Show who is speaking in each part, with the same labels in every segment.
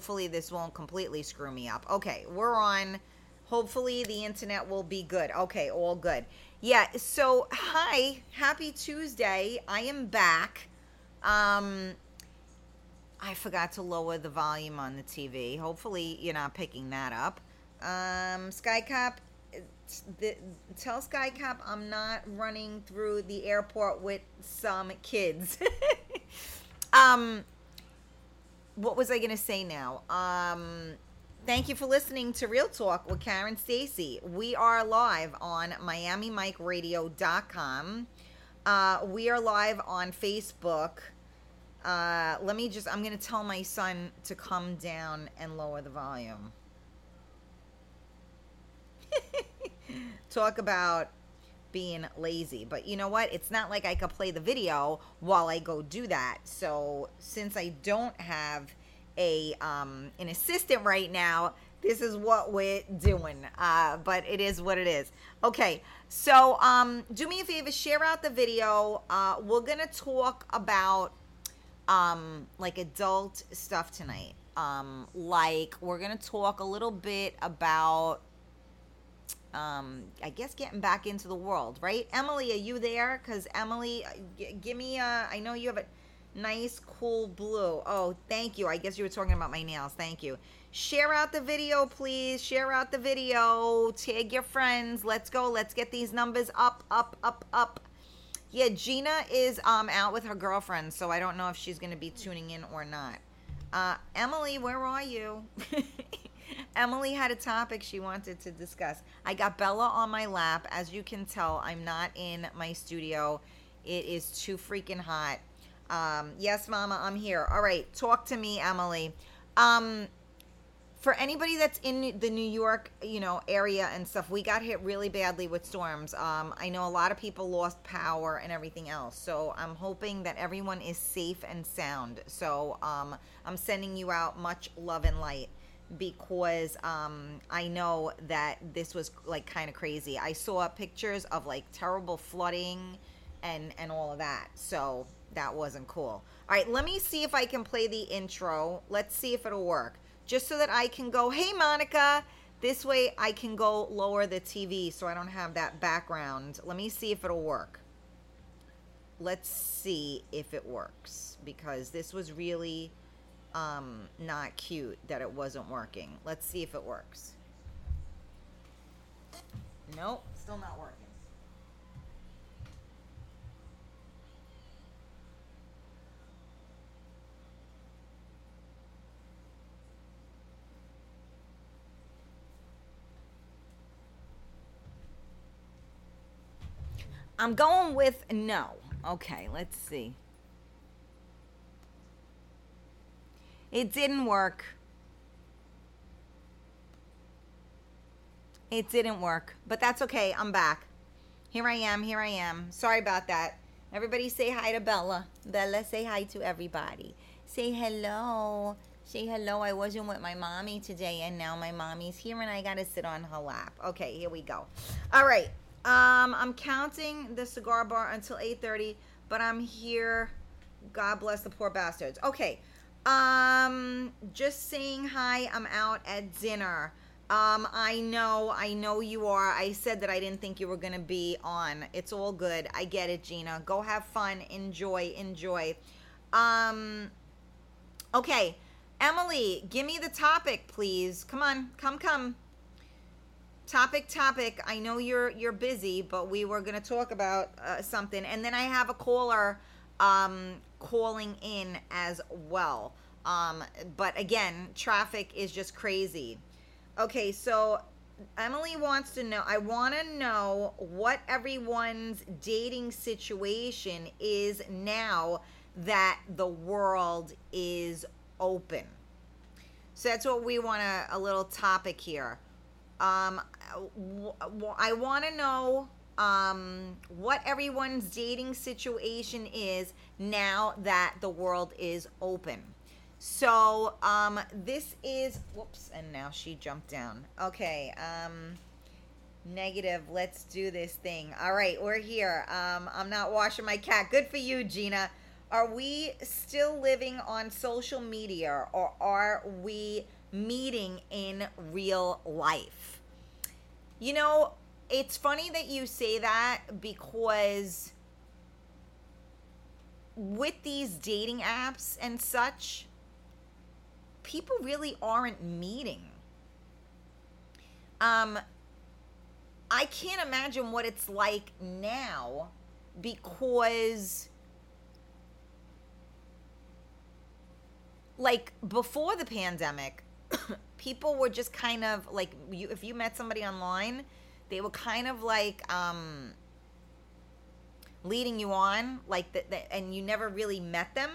Speaker 1: hopefully this won't completely screw me up. Okay, we're on. Hopefully the internet will be good. Okay, all good. Yeah, so hi, happy Tuesday. I am back. Um I forgot to lower the volume on the TV. Hopefully you're not picking that up. Um Skycap the, tell Skycap I'm not running through the airport with some kids. um what was I going to say now? Um Thank you for listening to Real Talk with Karen Stacy. We are live on MiamiMikeRadio.com. Uh, we are live on Facebook. Uh, let me just, I'm going to tell my son to come down and lower the volume. Talk about being lazy. But you know what? It's not like I could play the video while I go do that. So since I don't have a um, an assistant right now. This is what we're doing, uh, but it is what it is. Okay, so um, do me a favor, share out the video. Uh, we're gonna talk about um, like adult stuff tonight. Um, like we're gonna talk a little bit about um, I guess getting back into the world, right? Emily, are you there? Because Emily, g- give me a. I know you have a Nice, cool blue. Oh, thank you. I guess you were talking about my nails. Thank you. Share out the video, please. Share out the video. Tag your friends. Let's go. Let's get these numbers up, up, up, up. Yeah, Gina is um out with her girlfriend, so I don't know if she's going to be tuning in or not. Uh, Emily, where are you? Emily had a topic she wanted to discuss. I got Bella on my lap. As you can tell, I'm not in my studio. It is too freaking hot. Um, yes, Mama, I'm here. All right, talk to me, Emily. Um, for anybody that's in the New York, you know, area and stuff, we got hit really badly with storms. Um, I know a lot of people lost power and everything else. So I'm hoping that everyone is safe and sound. So um, I'm sending you out much love and light because um, I know that this was like kind of crazy. I saw pictures of like terrible flooding and and all of that. So that wasn't cool. All right, let me see if I can play the intro. Let's see if it'll work. Just so that I can go, hey, Monica. This way I can go lower the TV so I don't have that background. Let me see if it'll work. Let's see if it works because this was really um, not cute that it wasn't working. Let's see if it works. Nope, still not working. I'm going with no. Okay, let's see. It didn't work. It didn't work, but that's okay. I'm back. Here I am. Here I am. Sorry about that. Everybody say hi to Bella. Bella, say hi to everybody. Say hello. Say hello. I wasn't with my mommy today, and now my mommy's here, and I got to sit on her lap. Okay, here we go. All right. Um, I'm counting the cigar bar until 8:30, but I'm here. God bless the poor bastards. Okay. Um, just saying hi. I'm out at dinner. Um, I know, I know you are. I said that I didn't think you were gonna be on. It's all good. I get it, Gina. Go have fun. Enjoy, enjoy. Um, okay, Emily, give me the topic, please. Come on, come, come topic topic i know you're you're busy but we were to talk about uh, something and then i have a caller um, calling in as well. Um, but again traffic is just crazy. Okay so emily wants to know i want to know what everyone's dating situation is now that the world is open. So that's what we want to a little topic here. Um, I want to know um, what everyone's dating situation is now that the world is open. So um, this is whoops, and now she jumped down. Okay, um, negative. Let's do this thing. All right, we're here. Um, I'm not washing my cat. Good for you, Gina. Are we still living on social media or are we meeting in real life? You know, it's funny that you say that because with these dating apps and such, people really aren't meeting. Um, I can't imagine what it's like now because like before the pandemic people were just kind of like you if you met somebody online they were kind of like um leading you on like that and you never really met them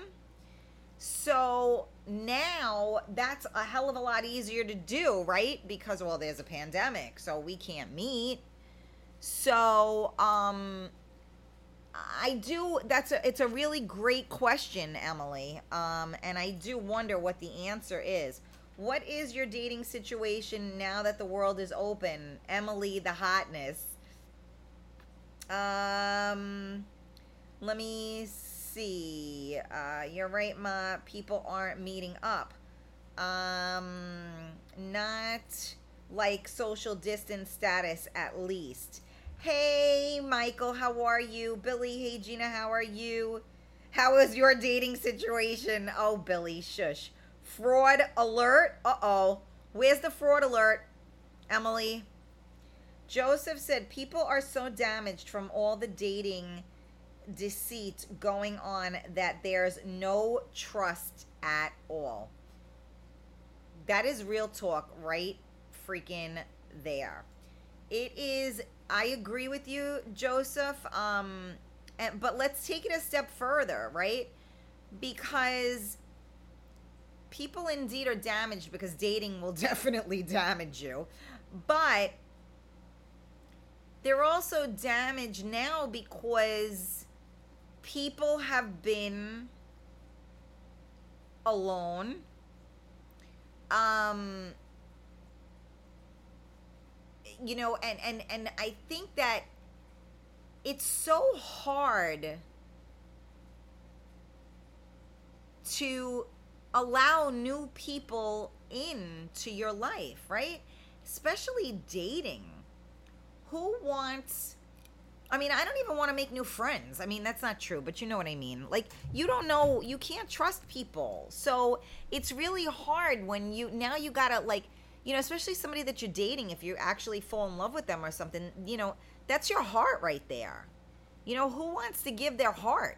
Speaker 1: so now that's a hell of a lot easier to do right because well there's a pandemic so we can't meet so um I do. That's a. It's a really great question, Emily. Um, and I do wonder what the answer is. What is your dating situation now that the world is open, Emily? The hotness. Um, let me see. Uh, you're right, Ma. People aren't meeting up. Um, not like social distance status, at least. Hey, Michael, how are you? Billy, hey, Gina, how are you? How is your dating situation? Oh, Billy, shush. Fraud alert. Uh oh. Where's the fraud alert, Emily? Joseph said people are so damaged from all the dating deceit going on that there's no trust at all. That is real talk right freaking there. It is I agree with you, Joseph. Um, and, but let's take it a step further, right? Because people indeed are damaged because dating will definitely damage you. But they're also damaged now because people have been alone. Um, you know, and and and I think that it's so hard to allow new people into your life, right? Especially dating. Who wants I mean, I don't even want to make new friends. I mean, that's not true, but you know what I mean. Like, you don't know, you can't trust people. So, it's really hard when you now you got to like you know, especially somebody that you're dating, if you actually fall in love with them or something, you know, that's your heart right there. You know, who wants to give their heart?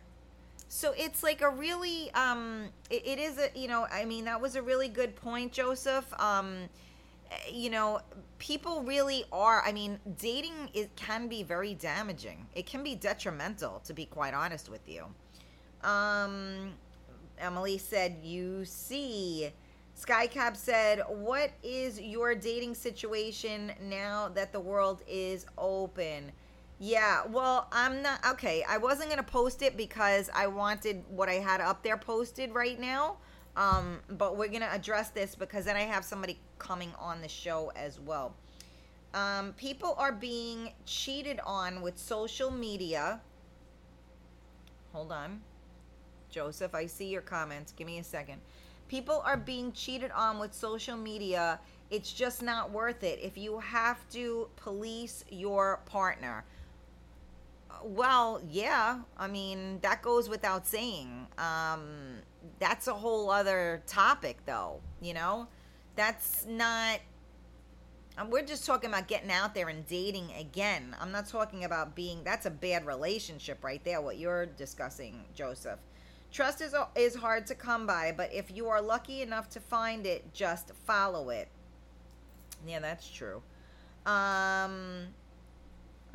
Speaker 1: So it's like a really, um, it, it is a, you know, I mean, that was a really good point, Joseph. Um, you know, people really are. I mean, dating it can be very damaging. It can be detrimental, to be quite honest with you. Um, Emily said, "You see." Skycap said, What is your dating situation now that the world is open? Yeah, well, I'm not okay. I wasn't gonna post it because I wanted what I had up there posted right now. Um, but we're gonna address this because then I have somebody coming on the show as well. Um, people are being cheated on with social media. Hold on, Joseph. I see your comments. Give me a second. People are being cheated on with social media. It's just not worth it. If you have to police your partner, well, yeah. I mean, that goes without saying. Um, that's a whole other topic, though. You know, that's not. Um, we're just talking about getting out there and dating again. I'm not talking about being. That's a bad relationship right there. What you're discussing, Joseph. Trust is, is hard to come by, but if you are lucky enough to find it, just follow it. Yeah, that's true. Um,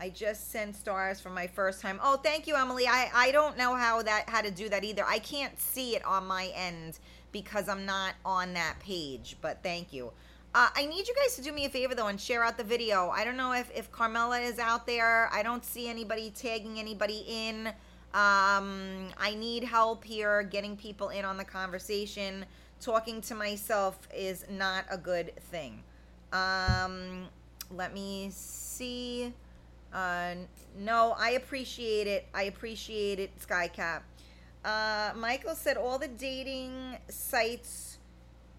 Speaker 1: I just sent stars for my first time. Oh, thank you, Emily. I, I don't know how that how to do that either. I can't see it on my end because I'm not on that page. But thank you. Uh, I need you guys to do me a favor though and share out the video. I don't know if if Carmela is out there. I don't see anybody tagging anybody in. Um, I need help here getting people in on the conversation. Talking to myself is not a good thing. Um, let me see. Uh, no, I appreciate it. I appreciate it, Skycap. Uh, Michael said all the dating sites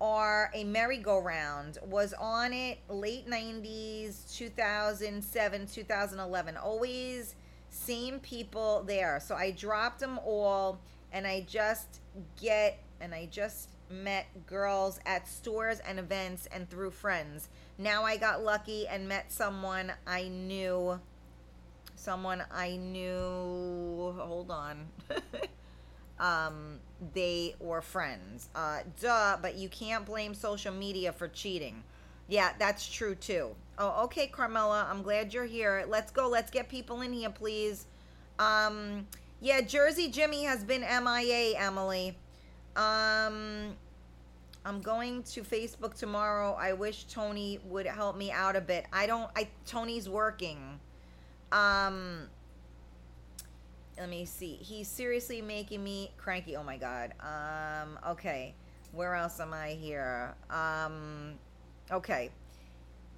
Speaker 1: are a merry-go-round. Was on it late 90s, 2007, 2011. Always same people there. So I dropped them all and I just get and I just met girls at stores and events and through friends. Now I got lucky and met someone I knew. Someone I knew. Hold on. um, they were friends. Uh, duh, but you can't blame social media for cheating. Yeah, that's true too. Oh, okay, Carmela. I'm glad you're here. Let's go. Let's get people in here, please. Um, yeah, Jersey Jimmy has been MIA, Emily. Um, I'm going to Facebook tomorrow. I wish Tony would help me out a bit. I don't. I Tony's working. Um. Let me see. He's seriously making me cranky. Oh my god. Um. Okay. Where else am I here? Um. Okay.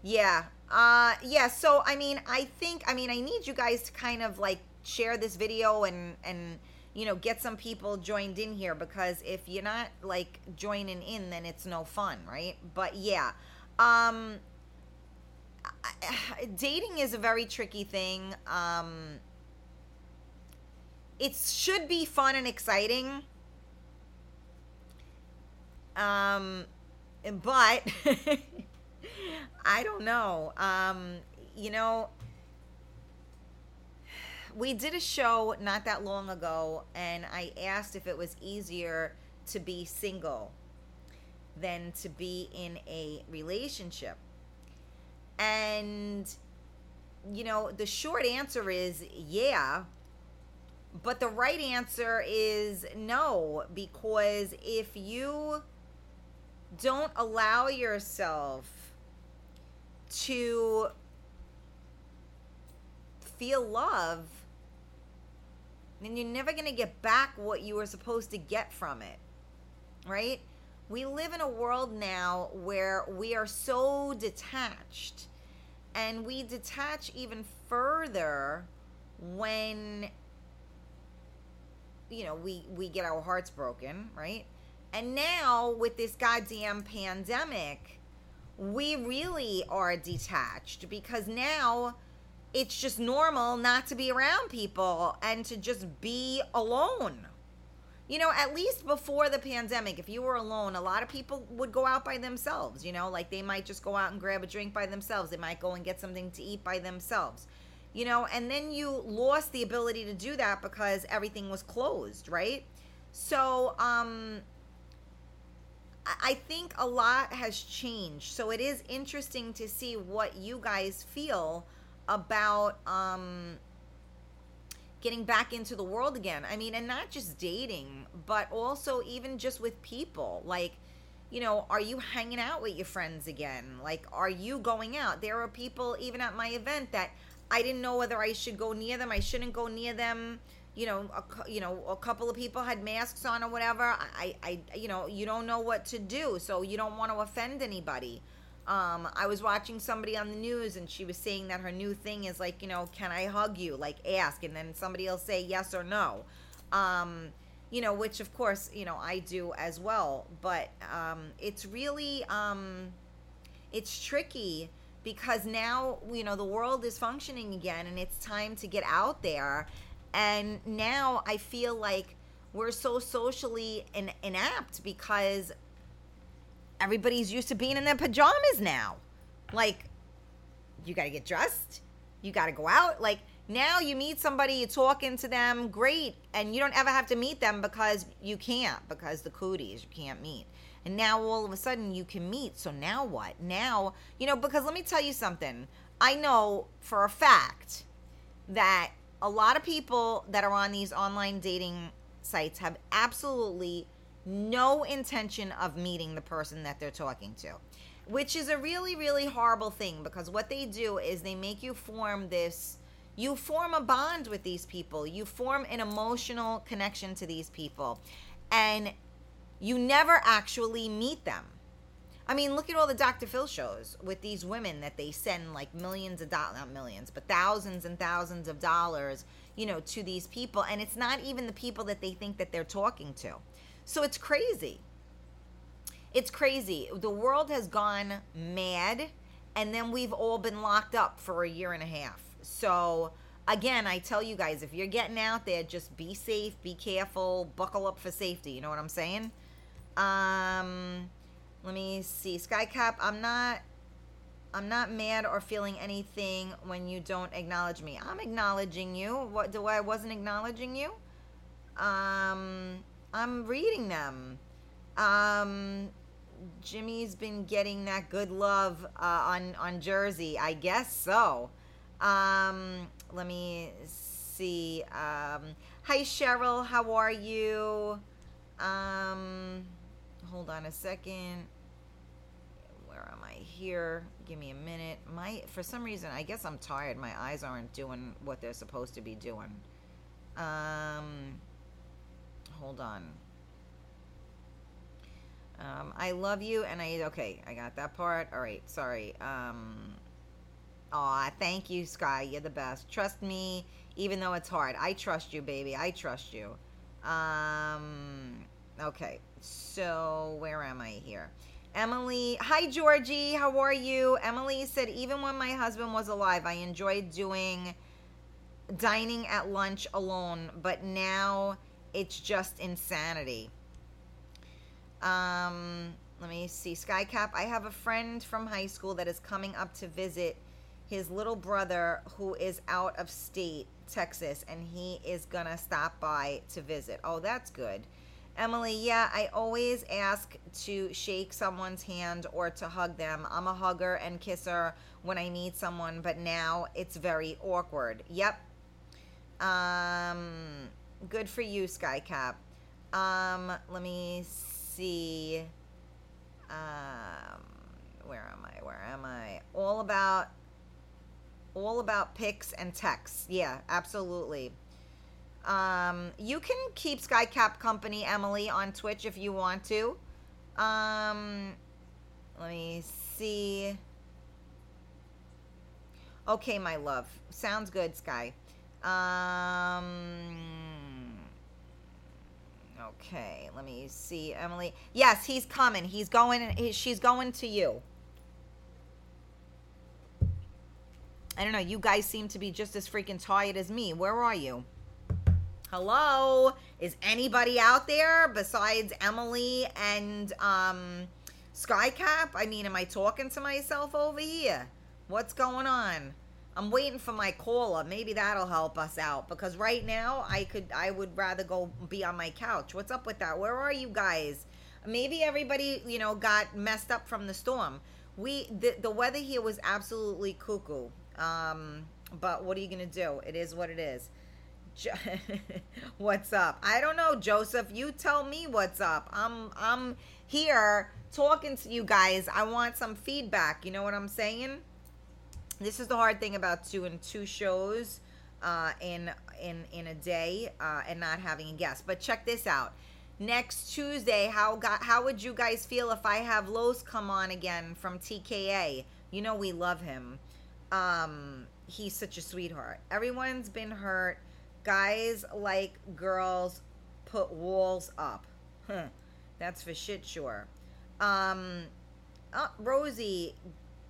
Speaker 1: Yeah. Uh. Yeah. So I mean, I think. I mean, I need you guys to kind of like share this video and and you know get some people joined in here because if you're not like joining in then it's no fun right but yeah um dating is a very tricky thing. Um it should be fun and exciting. Um but i don't know. Um you know we did a show not that long ago, and I asked if it was easier to be single than to be in a relationship. And, you know, the short answer is yeah. But the right answer is no, because if you don't allow yourself to feel love then you're never going to get back what you were supposed to get from it. Right? We live in a world now where we are so detached and we detach even further when you know we we get our hearts broken right and now with this goddamn pandemic we really are detached because now it's just normal not to be around people and to just be alone. You know, at least before the pandemic, if you were alone, a lot of people would go out by themselves. You know, like they might just go out and grab a drink by themselves. They might go and get something to eat by themselves. You know, and then you lost the ability to do that because everything was closed, right? So, um, I think a lot has changed. So it is interesting to see what you guys feel about um, getting back into the world again. I mean, and not just dating, but also even just with people. Like, you know, are you hanging out with your friends again? Like, are you going out? There are people, even at my event, that I didn't know whether I should go near them. I shouldn't go near them. You know, a, you know, a couple of people had masks on or whatever. I, I, you know, you don't know what to do, so you don't want to offend anybody. Um, I was watching somebody on the news and she was saying that her new thing is like, you know, can I hug you? Like ask, and then somebody will say yes or no. Um, you know, which of course, you know, I do as well. But um, it's really, um, it's tricky because now, you know, the world is functioning again and it's time to get out there. And now I feel like we're so socially in, inapt because everybody's used to being in their pajamas now. Like, you got to get dressed, you got to go out. Like, now you meet somebody, you're talking to them, great. And you don't ever have to meet them because you can't, because the cooties, you can't meet. And now all of a sudden you can meet. So now what? Now, you know, because let me tell you something. I know for a fact that a lot of people that are on these online dating sites have absolutely no intention of meeting the person that they're talking to which is a really really horrible thing because what they do is they make you form this you form a bond with these people you form an emotional connection to these people and you never actually meet them I mean, look at all the Dr. Phil shows with these women that they send like millions of dollars, not millions, but thousands and thousands of dollars, you know, to these people. And it's not even the people that they think that they're talking to. So it's crazy. It's crazy. The world has gone mad, and then we've all been locked up for a year and a half. So, again, I tell you guys, if you're getting out there, just be safe, be careful, buckle up for safety. You know what I'm saying? Um, let me see. Skycap, I'm not I'm not mad or feeling anything when you don't acknowledge me. I'm acknowledging you. What do I wasn't acknowledging you? Um I'm reading them. Um Jimmy's been getting that good love uh, on on Jersey. I guess so. Um let me see. Um hi Cheryl, how are you? Um hold on a second where am I here? Give me a minute. My for some reason, I guess I'm tired. My eyes aren't doing what they're supposed to be doing. Um, hold on. Um, I love you, and I okay. I got that part. All right. Sorry. Um, aw, thank you, Sky. You're the best. Trust me, even though it's hard. I trust you, baby. I trust you. Um, okay. So where am I here? Emily, hi Georgie, how are you? Emily said, even when my husband was alive, I enjoyed doing dining at lunch alone, but now it's just insanity. Um, let me see. Skycap, I have a friend from high school that is coming up to visit his little brother who is out of state, Texas, and he is gonna stop by to visit. Oh, that's good. Emily, yeah, I always ask to shake someone's hand or to hug them. I'm a hugger and kisser when I meet someone, but now it's very awkward. Yep. Um, good for you, Skycap. Um, let me see. Um, where am I? Where am I? All about all about pics and texts. Yeah, absolutely. Um, you can keep Skycap Company Emily on Twitch if you want to. Um, let me see. Okay, my love. Sounds good, Sky. Um, okay, let me see, Emily. Yes, he's coming. He's going. He, she's going to you. I don't know. You guys seem to be just as freaking tired as me. Where are you? hello is anybody out there besides emily and um skycap i mean am i talking to myself over here what's going on i'm waiting for my caller maybe that'll help us out because right now i could i would rather go be on my couch what's up with that where are you guys maybe everybody you know got messed up from the storm we the, the weather here was absolutely cuckoo um but what are you gonna do it is what it is what's up? I don't know, Joseph. You tell me what's up. I'm I'm here talking to you guys. I want some feedback. You know what I'm saying? This is the hard thing about doing two shows uh, in in in a day uh, and not having a guest. But check this out. Next Tuesday, how got how would you guys feel if I have Los come on again from TKA? You know we love him. Um, he's such a sweetheart. Everyone's been hurt Guys like girls put walls up. Huh. That's for shit sure. Um, uh, Rosie,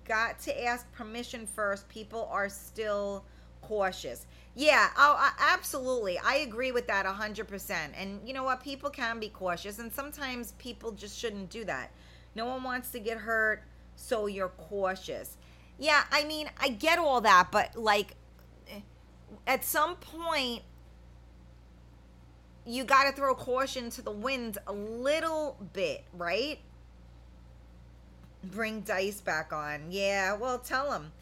Speaker 1: got to ask permission first. People are still cautious. Yeah, oh, absolutely. I agree with that 100%. And you know what? People can be cautious, and sometimes people just shouldn't do that. No one wants to get hurt, so you're cautious. Yeah, I mean, I get all that, but like, eh, at some point you got to throw caution to the wind a little bit, right? Bring dice back on. Yeah, well, tell them.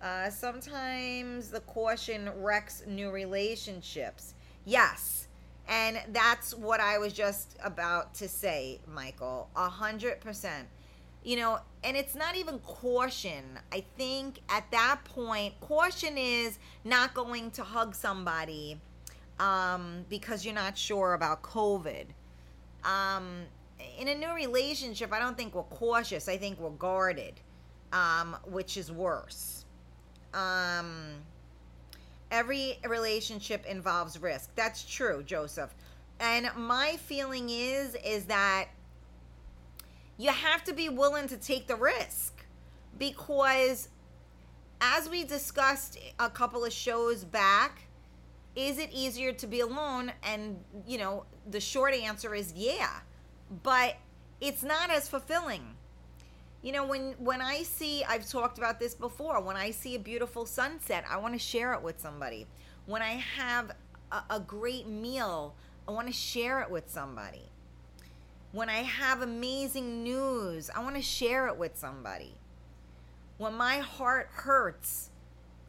Speaker 1: Uh, sometimes the caution wrecks new relationships. Yes. And that's what I was just about to say, Michael. A hundred percent you know, and it's not even caution. I think at that point, caution is not going to hug somebody um, because you're not sure about COVID. Um, in a new relationship, I don't think we're cautious. I think we're guarded, um, which is worse. Um, every relationship involves risk. That's true, Joseph. And my feeling is is that you have to be willing to take the risk because as we discussed a couple of shows back, is it easier to be alone? And, you know, the short answer is yeah. But it's not as fulfilling. You know, when when I see I've talked about this before, when I see a beautiful sunset, I want to share it with somebody. When I have a, a great meal, I want to share it with somebody. When I have amazing news, I want to share it with somebody. When my heart hurts,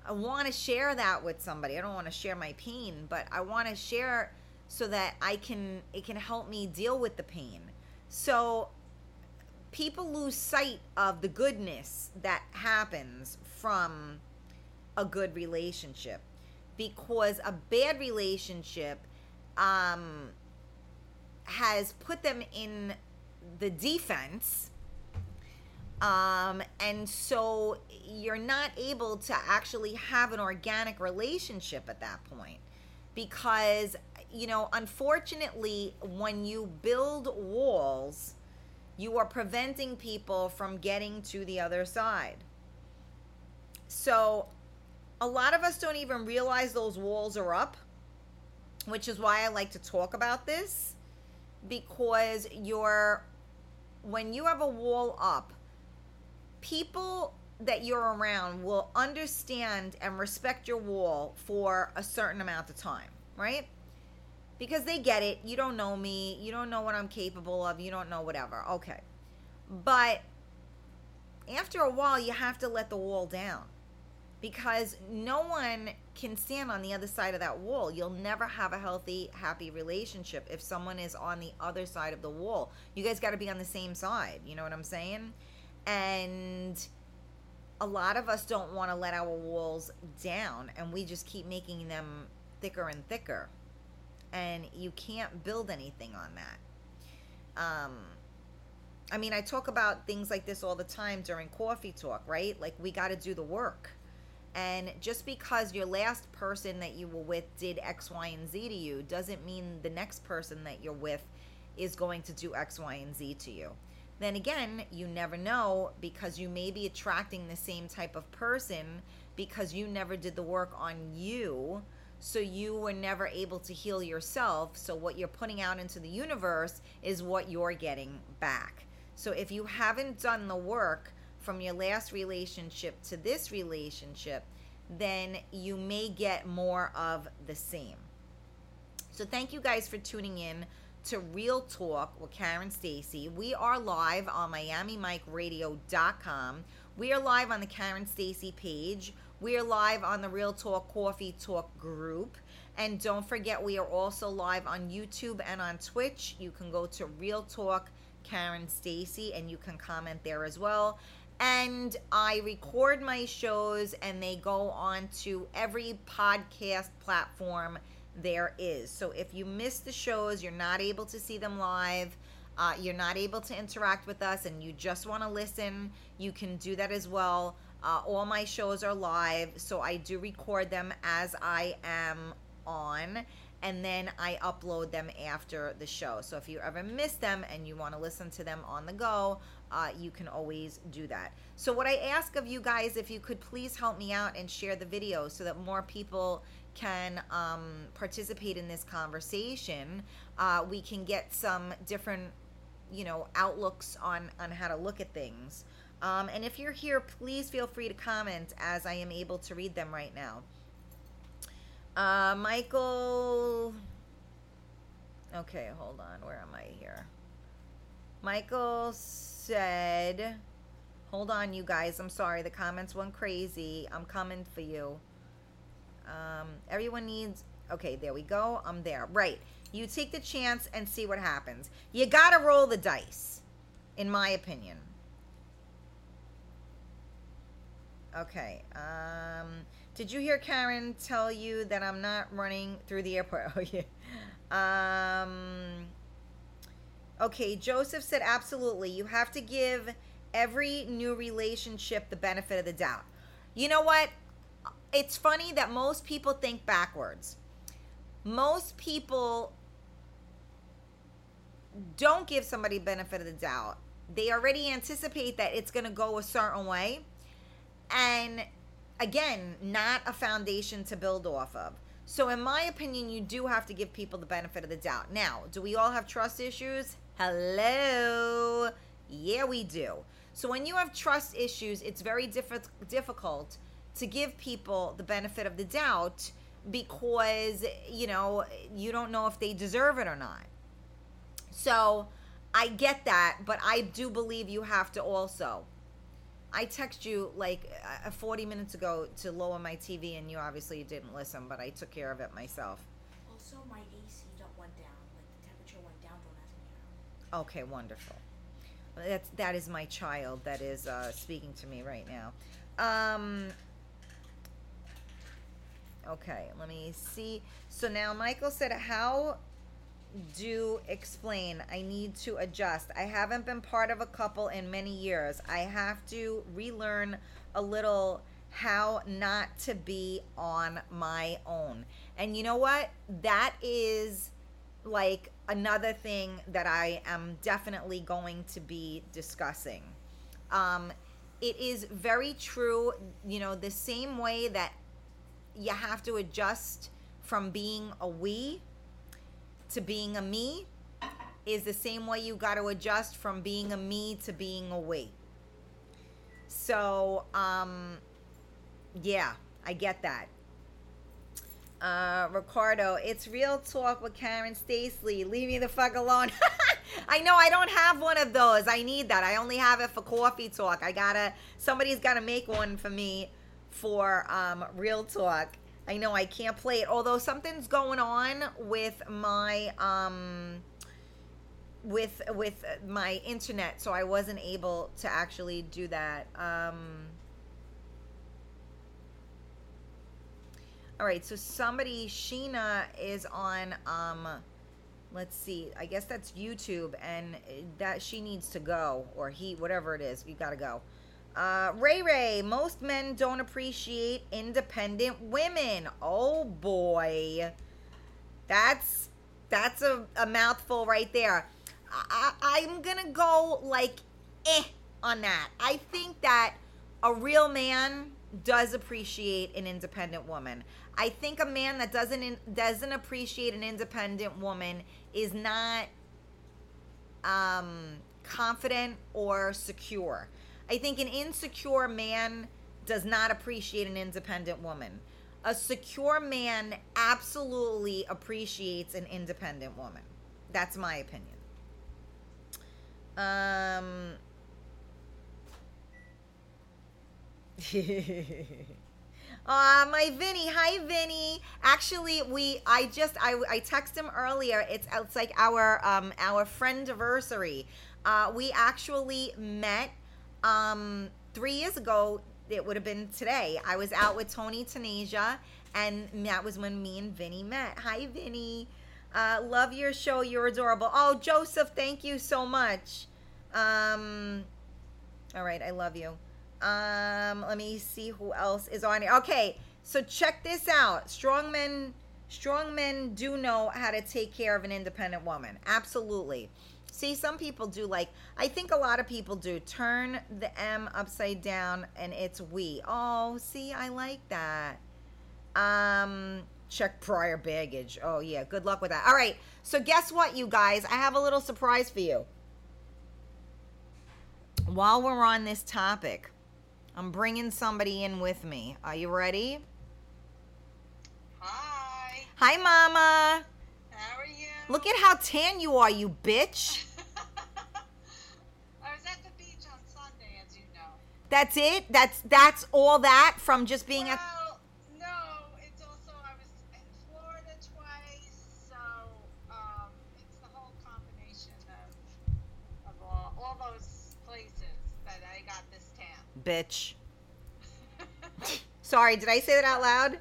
Speaker 1: I want to share that with somebody. I don't want to share my pain, but I want to share so that I can it can help me deal with the pain. So people lose sight of the goodness that happens from a good relationship. Because a bad relationship um, has put them in the defense um, and so you're not able to actually have an organic relationship at that point. Because you know unfortunately when you build walls you are preventing people from getting to the other side so a lot of us don't even realize those walls are up which is why i like to talk about this because you're when you have a wall up people that you're around will understand and respect your wall for a certain amount of time, right? Because they get it. You don't know me. You don't know what I'm capable of. You don't know whatever. Okay. But after a while, you have to let the wall down because no one can stand on the other side of that wall. You'll never have a healthy, happy relationship if someone is on the other side of the wall. You guys got to be on the same side. You know what I'm saying? And a lot of us don't want to let our walls down and we just keep making them thicker and thicker. And you can't build anything on that. Um, I mean, I talk about things like this all the time during coffee talk, right? Like, we got to do the work. And just because your last person that you were with did X, Y, and Z to you doesn't mean the next person that you're with is going to do X, Y, and Z to you. Then again, you never know because you may be attracting the same type of person because you never did the work on you. So you were never able to heal yourself. So what you're putting out into the universe is what you're getting back. So if you haven't done the work from your last relationship to this relationship, then you may get more of the same. So thank you guys for tuning in to Real Talk with Karen Stacy. We are live on MiamiMikeRadio.com. We are live on the Karen Stacy page. We are live on the Real Talk Coffee Talk group. And don't forget, we are also live on YouTube and on Twitch. You can go to Real Talk Karen Stacy and you can comment there as well. And I record my shows and they go on to every podcast platform there is. So if you miss the shows, you're not able to see them live, uh, you're not able to interact with us, and you just want to listen, you can do that as well. Uh, all my shows are live, so I do record them as I am on, and then I upload them after the show. So if you ever miss them and you want to listen to them on the go, uh, you can always do that. So, what I ask of you guys, if you could please help me out and share the video so that more people can um, participate in this conversation, uh, we can get some different, you know, outlooks on on how to look at things. Um, and if you're here, please feel free to comment as I am able to read them right now. Uh, Michael. Okay, hold on. Where am I here? Michael said, Hold on, you guys. I'm sorry. The comments went crazy. I'm coming for you. Um, everyone needs. Okay, there we go. I'm there. Right. You take the chance and see what happens. You got to roll the dice, in my opinion. Okay. Um, did you hear Karen tell you that I'm not running through the airport? Oh, yeah. Um, Okay, Joseph said absolutely. You have to give every new relationship the benefit of the doubt. You know what? It's funny that most people think backwards. Most people don't give somebody benefit of the doubt. They already anticipate that it's going to go a certain way. And again, not a foundation to build off of. So, in my opinion, you do have to give people the benefit of the doubt. Now, do we all have trust issues? Hello. Yeah, we do. So, when you have trust issues, it's very diff- difficult to give people the benefit of the doubt because, you know, you don't know if they deserve it or not. So, I get that, but I do believe you have to also I text you like uh, 40 minutes ago to lower my TV, and you obviously didn't listen, but I took care of it myself.
Speaker 2: Also, my AC went down. Like the temperature went down. Don't ask me how.
Speaker 1: Okay, wonderful. That's that is my child that is uh, speaking to me right now. Um, okay, let me see. So now Michael said, "How do explain. I need to adjust. I haven't been part of a couple in many years. I have to relearn a little how not to be on my own. And you know what? That is like another thing that I am definitely going to be discussing. Um, it is very true, you know, the same way that you have to adjust from being a we to being a me is the same way you got to adjust from being a me to being a we. So, um, yeah, I get that. Uh, Ricardo, it's real talk with Karen Stacy. Leave me the fuck alone. I know I don't have one of those. I need that. I only have it for coffee talk. I gotta, somebody's gotta make one for me for um, real talk. I know I can't play it. Although something's going on with my um with with my internet, so I wasn't able to actually do that. Um All right, so somebody Sheena is on um let's see. I guess that's YouTube and that she needs to go or he whatever it is. You got to go. Uh, Ray Ray, most men don't appreciate independent women. Oh boy. That's that's a, a mouthful right there. I, I'm gonna go like eh on that. I think that a real man does appreciate an independent woman. I think a man that doesn't doesn't appreciate an independent woman is not um, confident or secure. I think an insecure man does not appreciate an independent woman. A secure man absolutely appreciates an independent woman. That's my opinion. Um. Ah, uh, my Vinny. Hi, Vinny. Actually, we I just I I texted him earlier. It's it's like our um our friend anniversary. Uh, we actually met um, three years ago, it would have been today. I was out with Tony Tanasia, and that was when me and Vinny met. Hi, Vinny. Uh, love your show. You're adorable. Oh, Joseph, thank you so much. Um, all right, I love you. Um, let me see who else is on here. Okay, so check this out. Strong men, strong men do know how to take care of an independent woman. Absolutely. See, some people do like, I think a lot of people do turn the M upside down and it's we. Oh, see, I like that. Um, check prior baggage. Oh, yeah, good luck with that. All right, so guess what, you guys? I have a little surprise for you. While we're on this topic, I'm bringing somebody in with me. Are you ready?
Speaker 3: Hi.
Speaker 1: Hi, Mama.
Speaker 3: Look at how tan you are you?
Speaker 1: Look at how tan you are, you bitch. That's it. That's that's all that from just being at.
Speaker 3: well, a. no, it's also I was in Florida twice, so um, it's the whole combination of of all, all those places that I got this tan.
Speaker 1: Bitch. Sorry, did I say that out loud?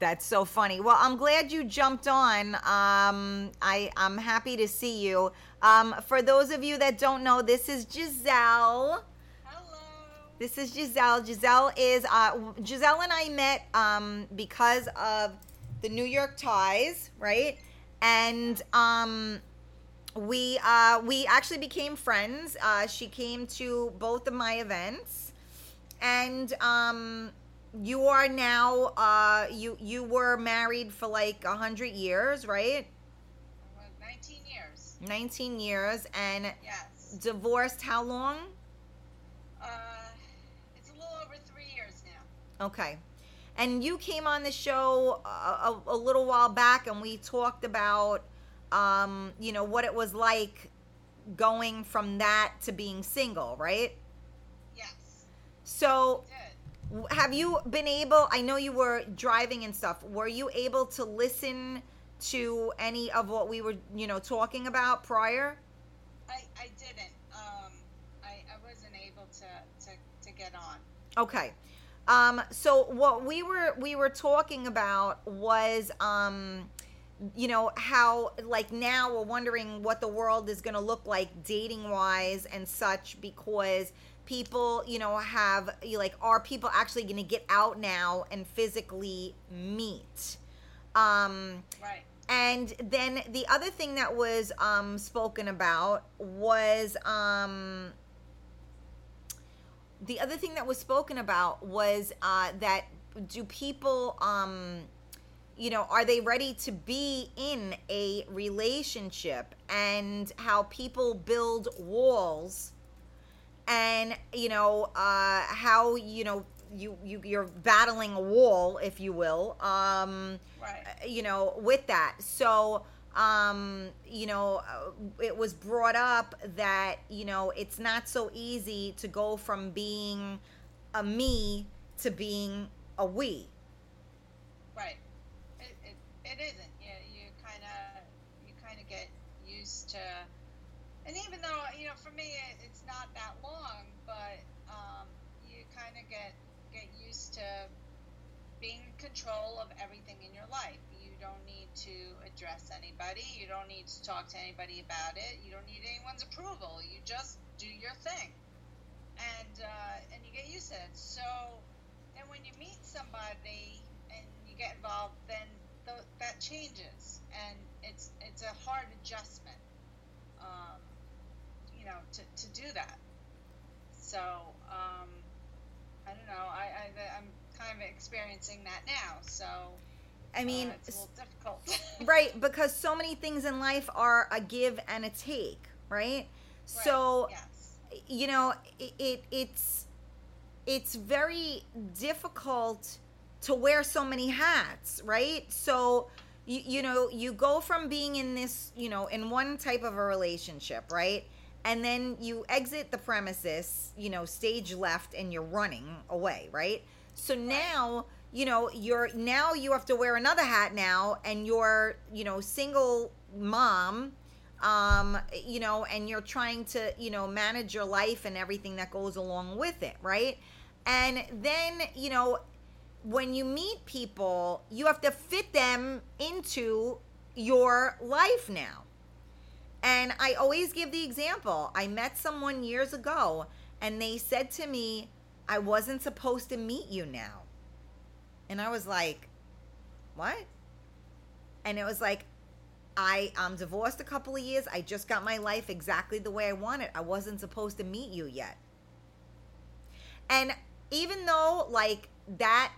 Speaker 1: That's so funny. Well, I'm glad you jumped on. Um, I I'm happy to see you. Um, for those of you that don't know, this is Giselle.
Speaker 3: Hello.
Speaker 1: This is Giselle. Giselle is uh, Giselle and I met um, because of the New York ties, right? And um, we uh, we actually became friends. Uh, she came to both of my events, and um, you are now uh, you you were married for like a hundred years, right?
Speaker 3: 19 years.
Speaker 1: Nineteen years, and
Speaker 3: Yes.
Speaker 1: divorced. How long?
Speaker 3: Uh, it's a little over three years now.
Speaker 1: Okay. And you came on the show a, a, a little while back, and we talked about, um, you know, what it was like going from that to being single, right?
Speaker 3: Yes.
Speaker 1: So, have you been able? I know you were driving and stuff. Were you able to listen to any of what we were, you know, talking about prior?
Speaker 3: I, I didn't. Um, I, I wasn't able to, to, to get on.
Speaker 1: Okay. Um, so what we were we were talking about was um, you know how like now we're wondering what the world is going to look like dating wise and such because people you know have you like are people actually going to get out now and physically meet um
Speaker 3: Right.
Speaker 1: and then the other thing that was um, spoken about was um, the other thing that was spoken about was uh, that do people, um, you know, are they ready to be in a relationship and how people build walls and you know uh, how you know you, you you're battling a wall if you will um,
Speaker 3: Right.
Speaker 1: uh, you know with that so um you know uh, it was brought up that you know it's not so easy to go from being a me to being a we
Speaker 3: Right. It, it, it isn't. You, you kind of you kind of get used to, and even though you know, for me, it, it's not that long, but um, you kind of get get used to being in control of everything in your life. You don't need to address anybody. You don't need to talk to anybody about it. You don't need anyone's approval. You just do your thing, and uh, and you get used to it. So then when you meet somebody and you get involved, then th- that changes, and it's it's a hard adjustment, um, you know, to, to do that. So um, I don't know. I, I I'm kind of experiencing that now. So
Speaker 1: i mean
Speaker 3: uh, it's a little difficult.
Speaker 1: right because so many things in life are a give and a take right, so
Speaker 3: yes,
Speaker 1: you know it, it it's it's very difficult to wear so many hats right so you, you know you go from being in this you know in one type of a relationship right and then you exit the premises you know stage left and you're running away right? So now you know you're now you have to wear another hat now and you're you know single mom um you know and you're trying to you know manage your life and everything that goes along with it right? And then you know when you meet people you have to fit them into your life now and i always give the example i met someone years ago and they said to me i wasn't supposed to meet you now and i was like what and it was like I I'm divorced a couple of years. I just got my life exactly the way I want it. I wasn't supposed to meet you yet. And even though like that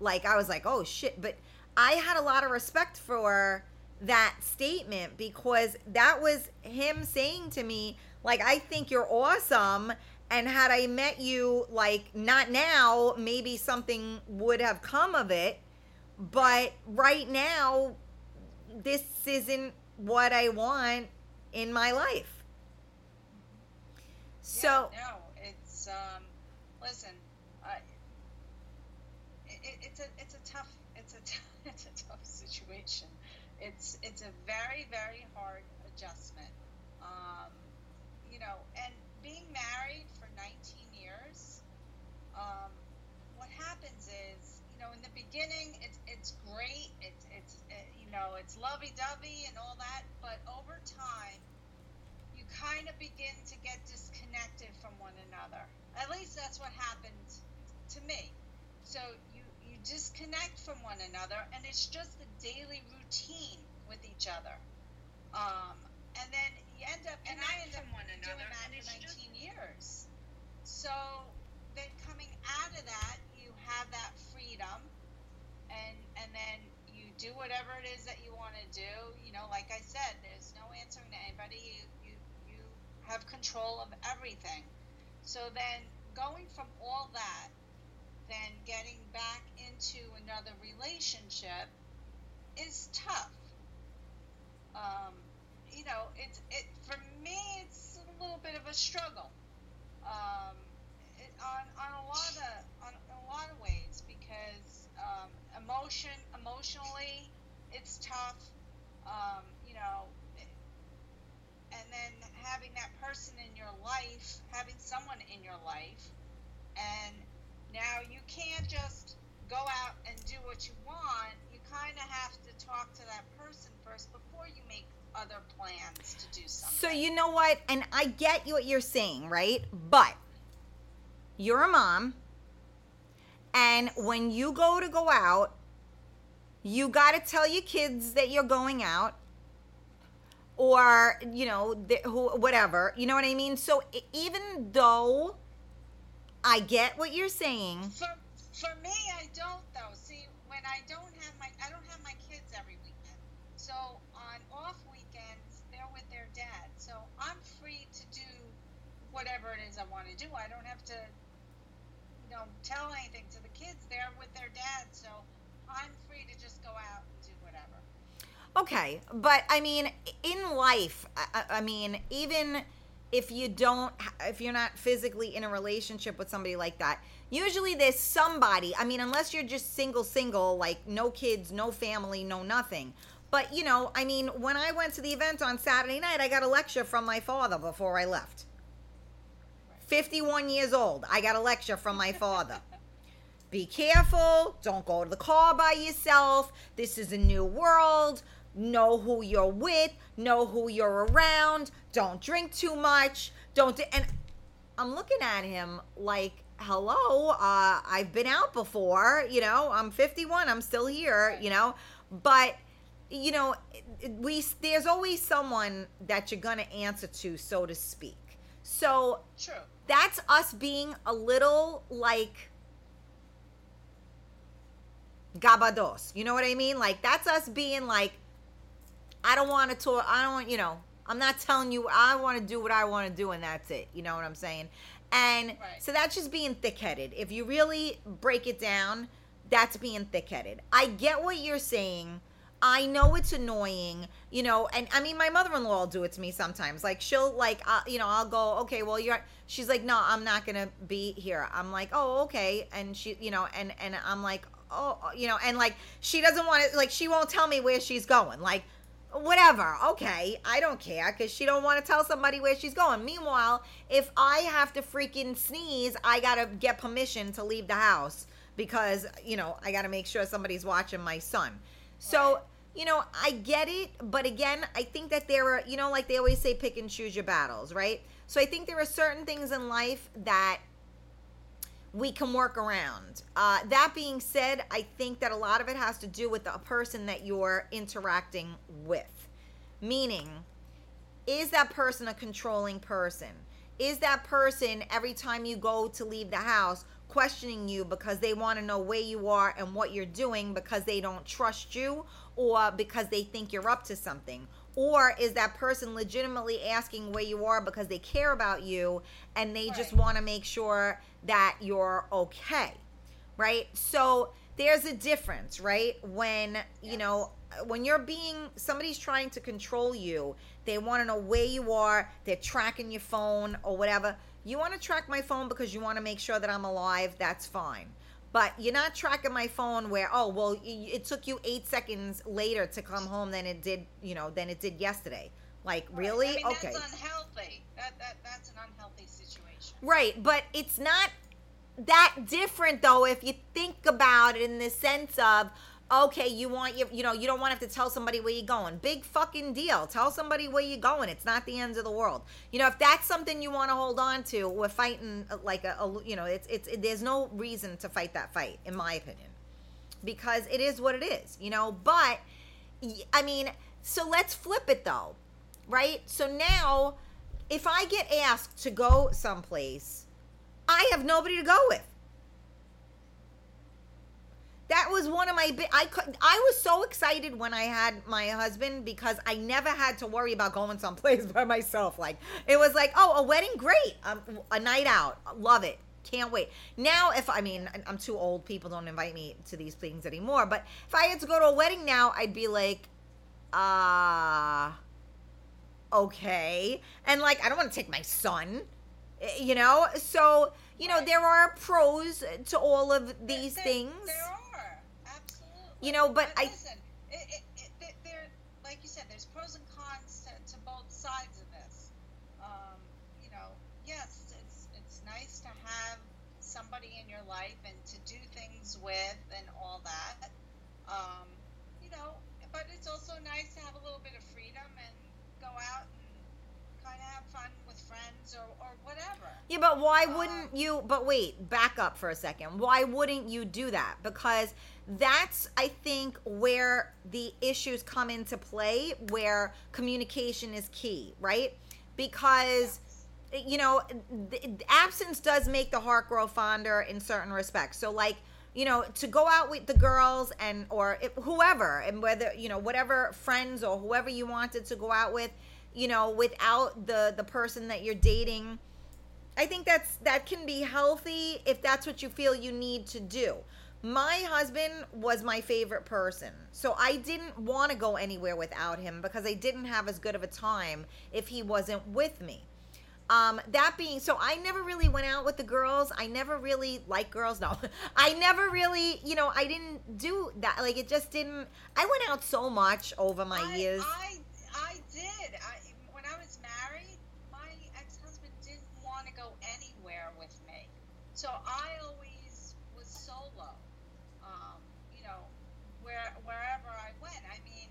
Speaker 1: like I was like, "Oh shit," but I had a lot of respect for that statement because that was him saying to me like, "I think you're awesome." And had I met you like not now, maybe something would have come of it. But right now, this isn't what I want in my life. So,
Speaker 3: yeah, no, it's um, listen, I, it, it- it's a it's a tough it's a t- it's a tough situation. It's it's a very very hard adjustment. Um, you know, and being married for 19 years, um, what happens is, you know, in the beginning, it's it's great, it's it's it, you know, it's lovey-dovey and all that, but over time, you kind of begin to get disconnected from one another. At least that's what happened to me. So disconnect from one another, and it's just a daily routine with each other. Um, and then you end up, and I end up
Speaker 2: one
Speaker 3: doing
Speaker 2: another,
Speaker 3: that
Speaker 2: and
Speaker 3: for 19
Speaker 2: just-
Speaker 3: years. So then coming out of that, you have that freedom, and and then you do whatever it is that you want to do. You know, like I said, there's no answering to anybody. You you you have control of everything. So then going from all that, then getting back into another relationship is tough. Um, you know, it's it for me. It's a little bit of a struggle. Um, it, on on a lot of on a lot of ways because um, emotion emotionally it's tough. Um, you know, and then having that person in your life, having someone in your life, and now you can't just go out and do what you want. You kind of have to talk to that person first before you make other plans to do something.
Speaker 1: So you know what? And I get what you're saying, right? But you're a mom, and when you go to go out, you got to tell your kids that you're going out, or you know, whatever. You know what I mean? So even though I get what you're saying,
Speaker 3: For for me, I don't though. See, when I don't have my I don't have my kids every weekend. So on off weekends, they're with their dad. So I'm free to do whatever it is I want to do. I don't have to, you know, tell anything to the kids. They're with their dad, so I'm free to just go out and do whatever.
Speaker 1: Okay, but I mean, in life, I, I- I mean, even if you don't, if you're not physically in a relationship with somebody like that, usually there's somebody. I mean, unless you're just single, single, like no kids, no family, no nothing. But you know, I mean, when I went to the event on Saturday night, I got a lecture from my father before I left. 51 years old, I got a lecture from my father. Be careful. Don't go to the car by yourself. This is a new world. Know who you're with. Know who you're around. Don't drink too much. Don't. And I'm looking at him like, hello. Uh, I've been out before. You know, I'm 51. I'm still here. You know, but you know, we there's always someone that you're gonna answer to, so to speak. So
Speaker 3: True.
Speaker 1: that's us being a little like gabados. You know what I mean? Like that's us being like, I don't want to talk. I don't want you know. I'm not telling you. I want to do what I want to do, and that's it. You know what I'm saying? And
Speaker 3: Right.
Speaker 1: so that's just being thick-headed. If you really break it down, that's being thick-headed. I get what you're saying. I know it's annoying, you know, and I mean, my mother-in-law will do it to me sometimes. Like she'll like, uh, you know, I'll go, okay, well, you're. She's like, no, I'm not gonna be here. I'm like, oh, okay, and she, you know, and and I'm like, oh, you know, and like she doesn't want to, like she won't tell me where she's going. Like, whatever, okay, I don't care because she don't want to tell somebody where she's going. Meanwhile, if I have to freaking sneeze, I gotta get permission to leave the house because you know I gotta make sure somebody's watching my son. So. You know, I get it, but again, I think that there are, you know, like they always say, pick and choose your battles, right? So I think there are certain things in life that we can work around. Uh, that being said, I think that a lot of it has to do with the person that you're interacting with. Meaning, is that person a controlling person? Is that person every time you go to leave the house questioning you because they want to know where you are and what you're doing because they don't trust you or because they think you're up to something? Or is that person legitimately asking where you are because they care about you and they just want to make sure that you're okay? Right? So there's a difference, right? When, you know, when you're being somebody's trying to control you, they want to know where you are, they're tracking your phone or whatever. You want to track my phone because you want to make sure that I'm alive, that's fine. But you're not tracking my phone where oh well it took you 8 seconds later to come home than it did, you know, than it did yesterday. Like
Speaker 3: Right.
Speaker 1: really?
Speaker 3: I mean,
Speaker 1: okay.
Speaker 3: That's unhealthy. That that that's an unhealthy situation.
Speaker 1: Right, but it's not that different though if you think about it in the sense of Okay, you want you you know you don't want to have to tell somebody where you're going. Big fucking deal. Tell somebody where you're going. It's not the end of the world. You know if that's something you want to hold on to, we're fighting uh, like a, a you know it's it's it, there's no reason to fight that fight in my opinion, because it is what it is. You know, but I mean, so let's flip it though, right? So now, if I get asked to go someplace, I have nobody to go with that was one of my bi- I could I was so excited when I had my husband because I never had to worry about going someplace by myself. Like it was like, oh, a wedding, great, um, a night out, love it, can't wait. Now, if I mean, I'm too old, people don't invite me to these things anymore. But if I had to go to a wedding now, I'd be like, ah, okay, and like I don't want to take my son, eh, you know. So you know, there are pros to all of these
Speaker 3: there-
Speaker 1: things.
Speaker 3: There.
Speaker 1: You know, but I-
Speaker 3: listen. It, it, it, there- there, like you said, there's pros and cons to, to both sides of this. Um, you know, yes, it's it's nice to have somebody in your life and to do things with and all that. Um, you know, but it's also nice to have a little bit of freedom and go out and kind of have fun with friends or, or whatever.
Speaker 1: Yeah, but why
Speaker 3: Uh,
Speaker 1: wouldn't you? But wait, back up for a second. Why wouldn't you do that? Because that's, I think, where the issues come into play, where communication is key, right? Because, you know, absence does make the heart grow fonder in certain respects. So, like, you know, to go out with the girls and or if, whoever, and whether you know whatever friends or whoever you wanted to go out with, you know, without the the person that you're dating I think that's that can be healthy if that's what you feel you need to do. My husband was my favorite person. So I didn't want to go anywhere without him because I didn't have as good of a time if he wasn't with me. Um, that being so I never really went out with the girls. I never really liked girls. No. I never really, you know, I didn't do that. Like it just didn't I went out so much over my
Speaker 3: I,
Speaker 1: years.
Speaker 3: I, I did. I, when I was married, my ex-husband didn't want to go anywhere with me, so I always was solo. Um, you know, where wherever I went. I mean,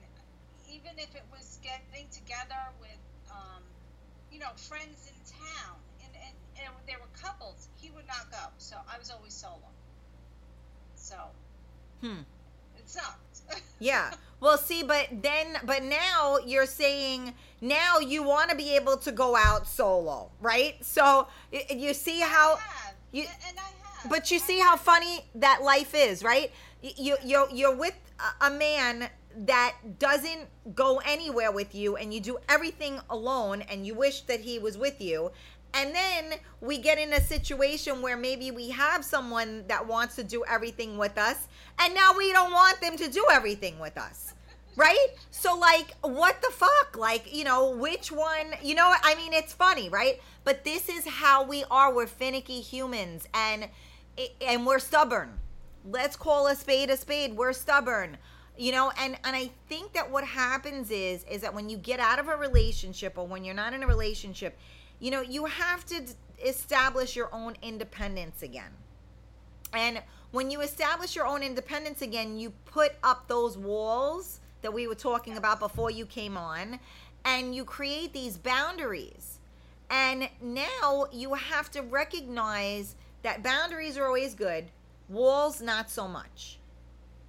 Speaker 3: even if it was getting together with, um, you know, friends in town, and, and, and there were couples, he would not go. So I was always solo. So
Speaker 1: Hmm.
Speaker 3: it sucked.
Speaker 1: Yeah. Well, see, but then, but now you're saying now you want to be able to go out solo, right? So you see how, you-
Speaker 3: and and I have.
Speaker 1: but you see how funny that life is, right? You you you're with a man that doesn't go anywhere with you, and you do everything alone, and you wish that he was with you. And then we get in a situation where maybe we have someone that wants to do everything with us, and now we don't want them to do everything with us. Right? So, like, what the fuck? Like, you know, which one? You know? I mean, it's funny, right? But this is how we are. We're finicky humans, and and we're stubborn. Let's call a spade a spade. We're stubborn, you know. And and I think that what happens is is that when you get out of a relationship or when you're not in a relationship, you know, you have to d- establish your own independence again. And when you establish your own independence again, you put up those walls that we were talking about before you came on, and you create these boundaries. And now you have to recognize that boundaries are always good, walls, not so much.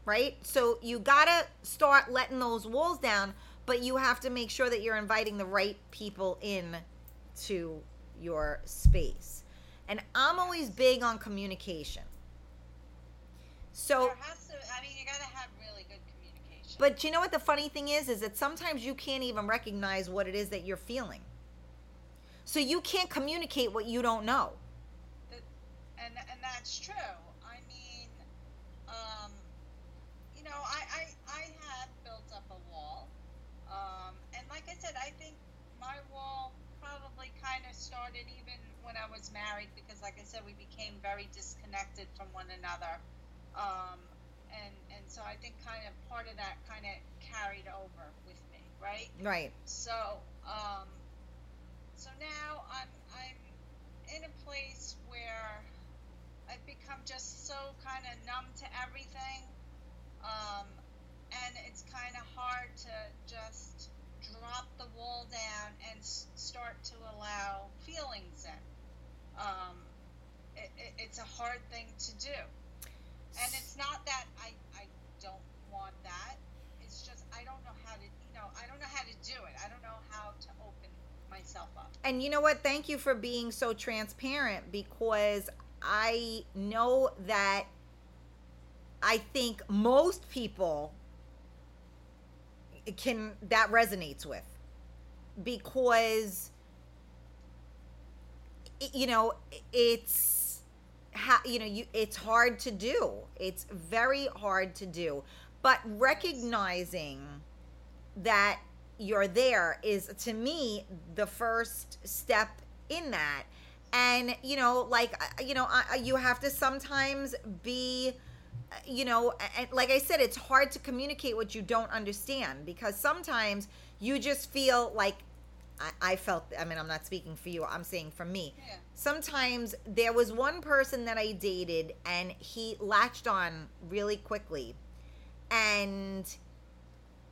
Speaker 1: Right? So you got to start letting those walls down, but you have to make sure that you're inviting the right people in to your space. And I'm always big on communication. So,
Speaker 3: there has to. I mean, you got to have really good communication.
Speaker 1: but you know what the funny thing is is that sometimes you can't even recognize what it is that you're feeling. So you can't communicate what you don't know.
Speaker 3: That- and and that's true. I mean, um, you know, I, I I have built up a wall, um, and like I said, I think my wall probably kind of started even when I was married because, like I said, we became very disconnected from one another, um, and and so I think kind of part of that kind of carried over with me, right?
Speaker 1: Right.
Speaker 3: So, um, so now I'm I'm in a place where I've become just so kind of numb to everything. Um, and it's kind of hard to just drop the wall down and s- start to allow feelings in. Um, it, it, it's a hard thing to do. And it's not that I, I don't want that. It's just I don't know how to, you know, I don't know how to do it. I don't know how to open myself up.
Speaker 1: And you know what? Thank you for being so transparent because I know that I think most people can that resonates with. Because you know it's ha, you know you it's hard to do. It's very hard to do. But recognizing that you're there is to me the first step in that. And you know like you know you have to sometimes be uh, you know and like i said it's hard to communicate what you don't understand because sometimes you just feel like I, I felt i mean i'm not speaking for you i'm saying for me
Speaker 3: Yeah.
Speaker 1: sometimes there was one person that i dated and he latched on really quickly and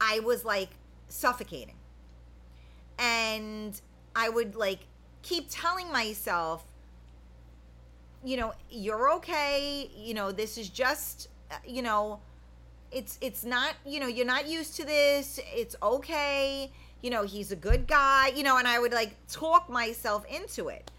Speaker 1: i was like suffocating and i would like keep telling myself you know you're okay you know this is just uh, you know it's it's not you know you're not used to this it's okay you know he's a good guy you know and i would like talk myself into it.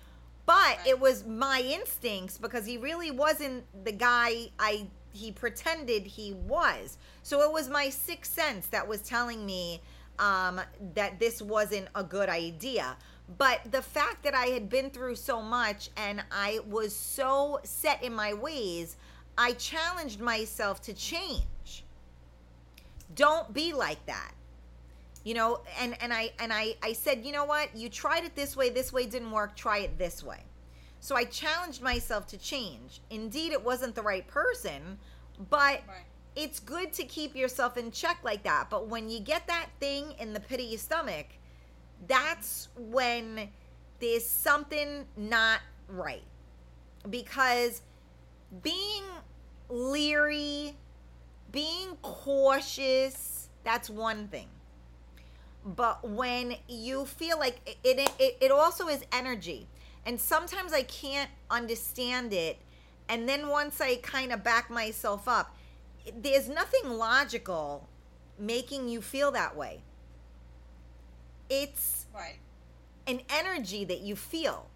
Speaker 1: But it was my instincts because he really wasn't the guy i he pretended he was. So it was my sixth sense that was telling me um, that this wasn't a good idea but the fact that i had been through so much and i was so set in my ways i challenged myself to change. Don't be like that. You know and and i and i i said you know what? You tried it this way this way didn't work try it this way. So i challenged myself to change. Indeed it wasn't the right person but
Speaker 3: Right.
Speaker 1: it's good to keep yourself in check like that. But when you get that thing in the pit of your stomach that's when there's something not right. Because being leery being cautious that's one thing. But when you feel like it, it, it, also is energy. And sometimes i can't understand it. And then once i kind of back myself up there's nothing logical making you feel that way it's
Speaker 3: Right.
Speaker 1: an energy that you feel.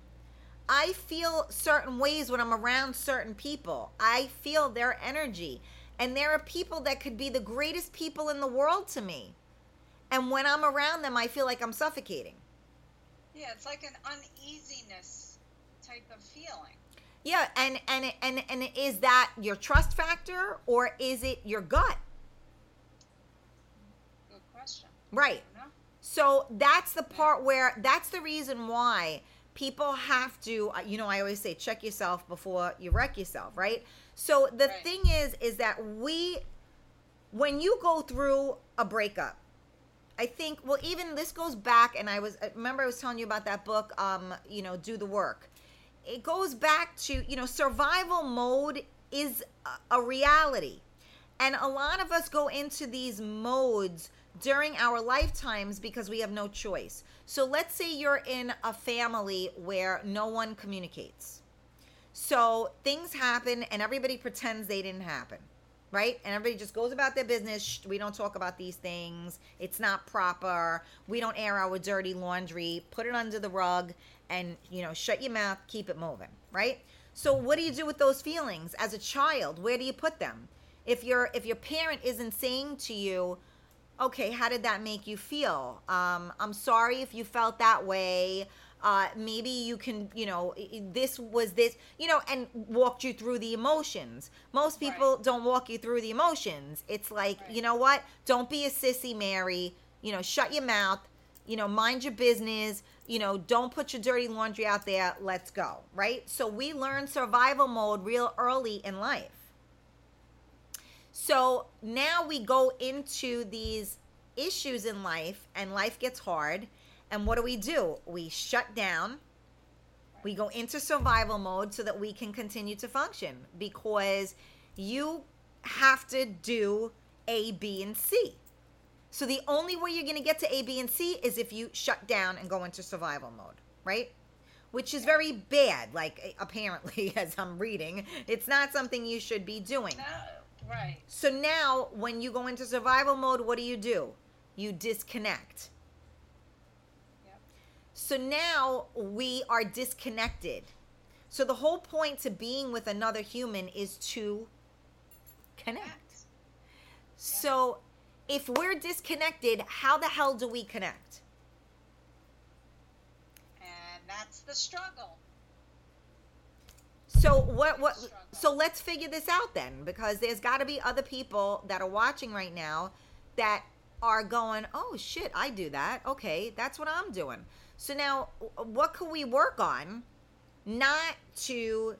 Speaker 1: I feel certain ways when I'm around certain people. I feel their energy. And there are people that could be the greatest people in the world to me. And when I'm around them, I feel like I'm suffocating.
Speaker 3: Yeah, it's like an uneasiness type of feeling.
Speaker 1: Yeah, and and and and is that your trust factor or is it your gut?
Speaker 3: Good question.
Speaker 1: Right. So that's the part where that's the reason why people have to uh, you know I always say check yourself before you wreck yourself, right? So the
Speaker 3: Right.
Speaker 1: thing is is that we when you go through a breakup I think well even this goes back and I was remember I was telling you about that book um you know do the work. It goes back to you know survival mode is a, a reality. And a lot of us go into these modes during our lifetimes because we have no choice. So let's say you're in a family where no one communicates. So things happen and everybody pretends they didn't happen, right? And everybody just goes about their business. We don't talk about these things. It's not proper. We don't air our dirty laundry. Put it under the rug and, you know, shut your mouth, keep it moving, right? So what do you do with those feelings as a child? Where do you put them? If your if your parent isn't saying to you, okay, how did that make you feel? Um, I'm sorry if you felt that way. Uh, maybe you can, you know, this was this, you know, and walked you through the emotions. Most people don't walk you through the emotions. It's like,
Speaker 3: Right.
Speaker 1: you know what? Don't be a sissy, Mary. You know, shut your mouth. You know, mind your business. You know, don't put your dirty laundry out there. Let's go. Right? So we learn survival mode real early in life. So now we go into these issues in life, and life gets hard. And what do we do? We shut down. We go into survival mode so that we can continue to function because you have to do A, B, and C. So the only way you're going to get to A, B, and C is if you shut down and go into survival mode, right? Which is very bad, like apparently, as I'm reading. It's not something you should be doing.
Speaker 3: No, right.
Speaker 1: So now, when you go into survival mode, what do you do? You disconnect.
Speaker 3: Yep.
Speaker 1: So now we are disconnected. So the whole point to being with another human is to connect. So if we're disconnected, how the hell do we connect?
Speaker 3: And that's the struggle.
Speaker 1: So what what so let's figure this out then because there's got to be other people that are watching right now that are going, "Oh shit, I do that. Okay, that's what I'm doing." So now what can we work on not to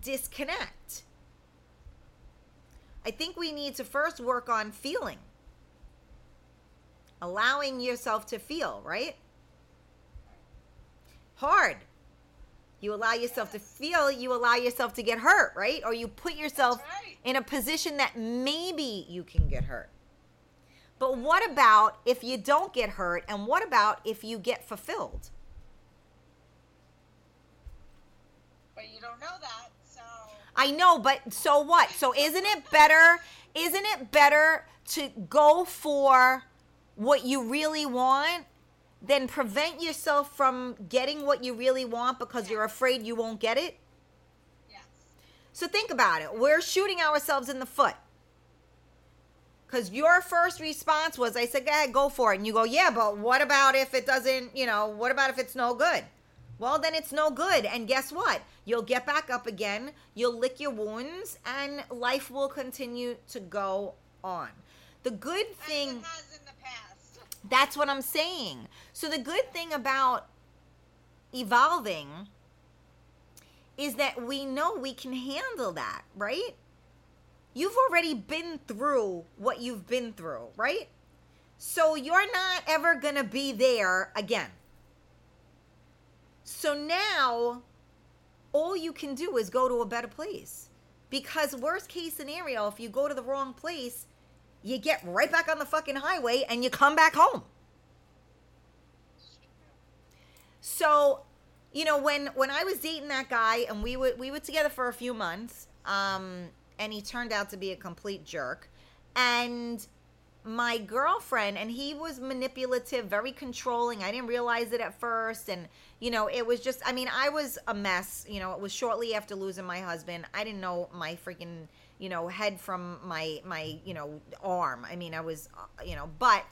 Speaker 1: disconnect? I think we need to first work on feeling. Allowing yourself to feel, right? Hard. You allow yourself to feel, you allow yourself to get hurt, right? Or you put yourself
Speaker 3: right.
Speaker 1: in a position that maybe you can get hurt. But what about if you don't get hurt? And what about if you get fulfilled?
Speaker 3: But you don't know that, so
Speaker 1: I know, but so what? So isn't it better? Isn't it better to go for what you really want than prevent yourself from getting what you really want because you're afraid you won't get it?
Speaker 3: yes.
Speaker 1: So think about it. We're shooting ourselves in the foot. Because your first response was, I said, go ahead, go for it. And you go, yeah, but what about if it doesn't, you know, what about if it's no good? Well, then it's no good. And guess what? You'll get back up again, you'll lick your wounds, and life will continue to go on. The good
Speaker 3: As
Speaker 1: thing.
Speaker 3: it has in the past.
Speaker 1: That's what I'm saying. So the good thing about evolving is that we know we can handle that, right? You've already been through what you've been through, right? So you're not ever going to be there again. So now all you can do is go to a better place. Because worst case scenario, if you go to the wrong place, you get right back on the fucking highway and you come back home. So, you know, when when I was dating that guy and we were we were together for a few months, um, and he turned out to be a complete jerk, and my girlfriend and he was manipulative, very controlling. I didn't realize it at first, and you know, it was just. I mean, I was a mess. You know, it was shortly after losing my husband. I didn't know my freaking you know head from my my you know arm. I mean, I was uh, you know, but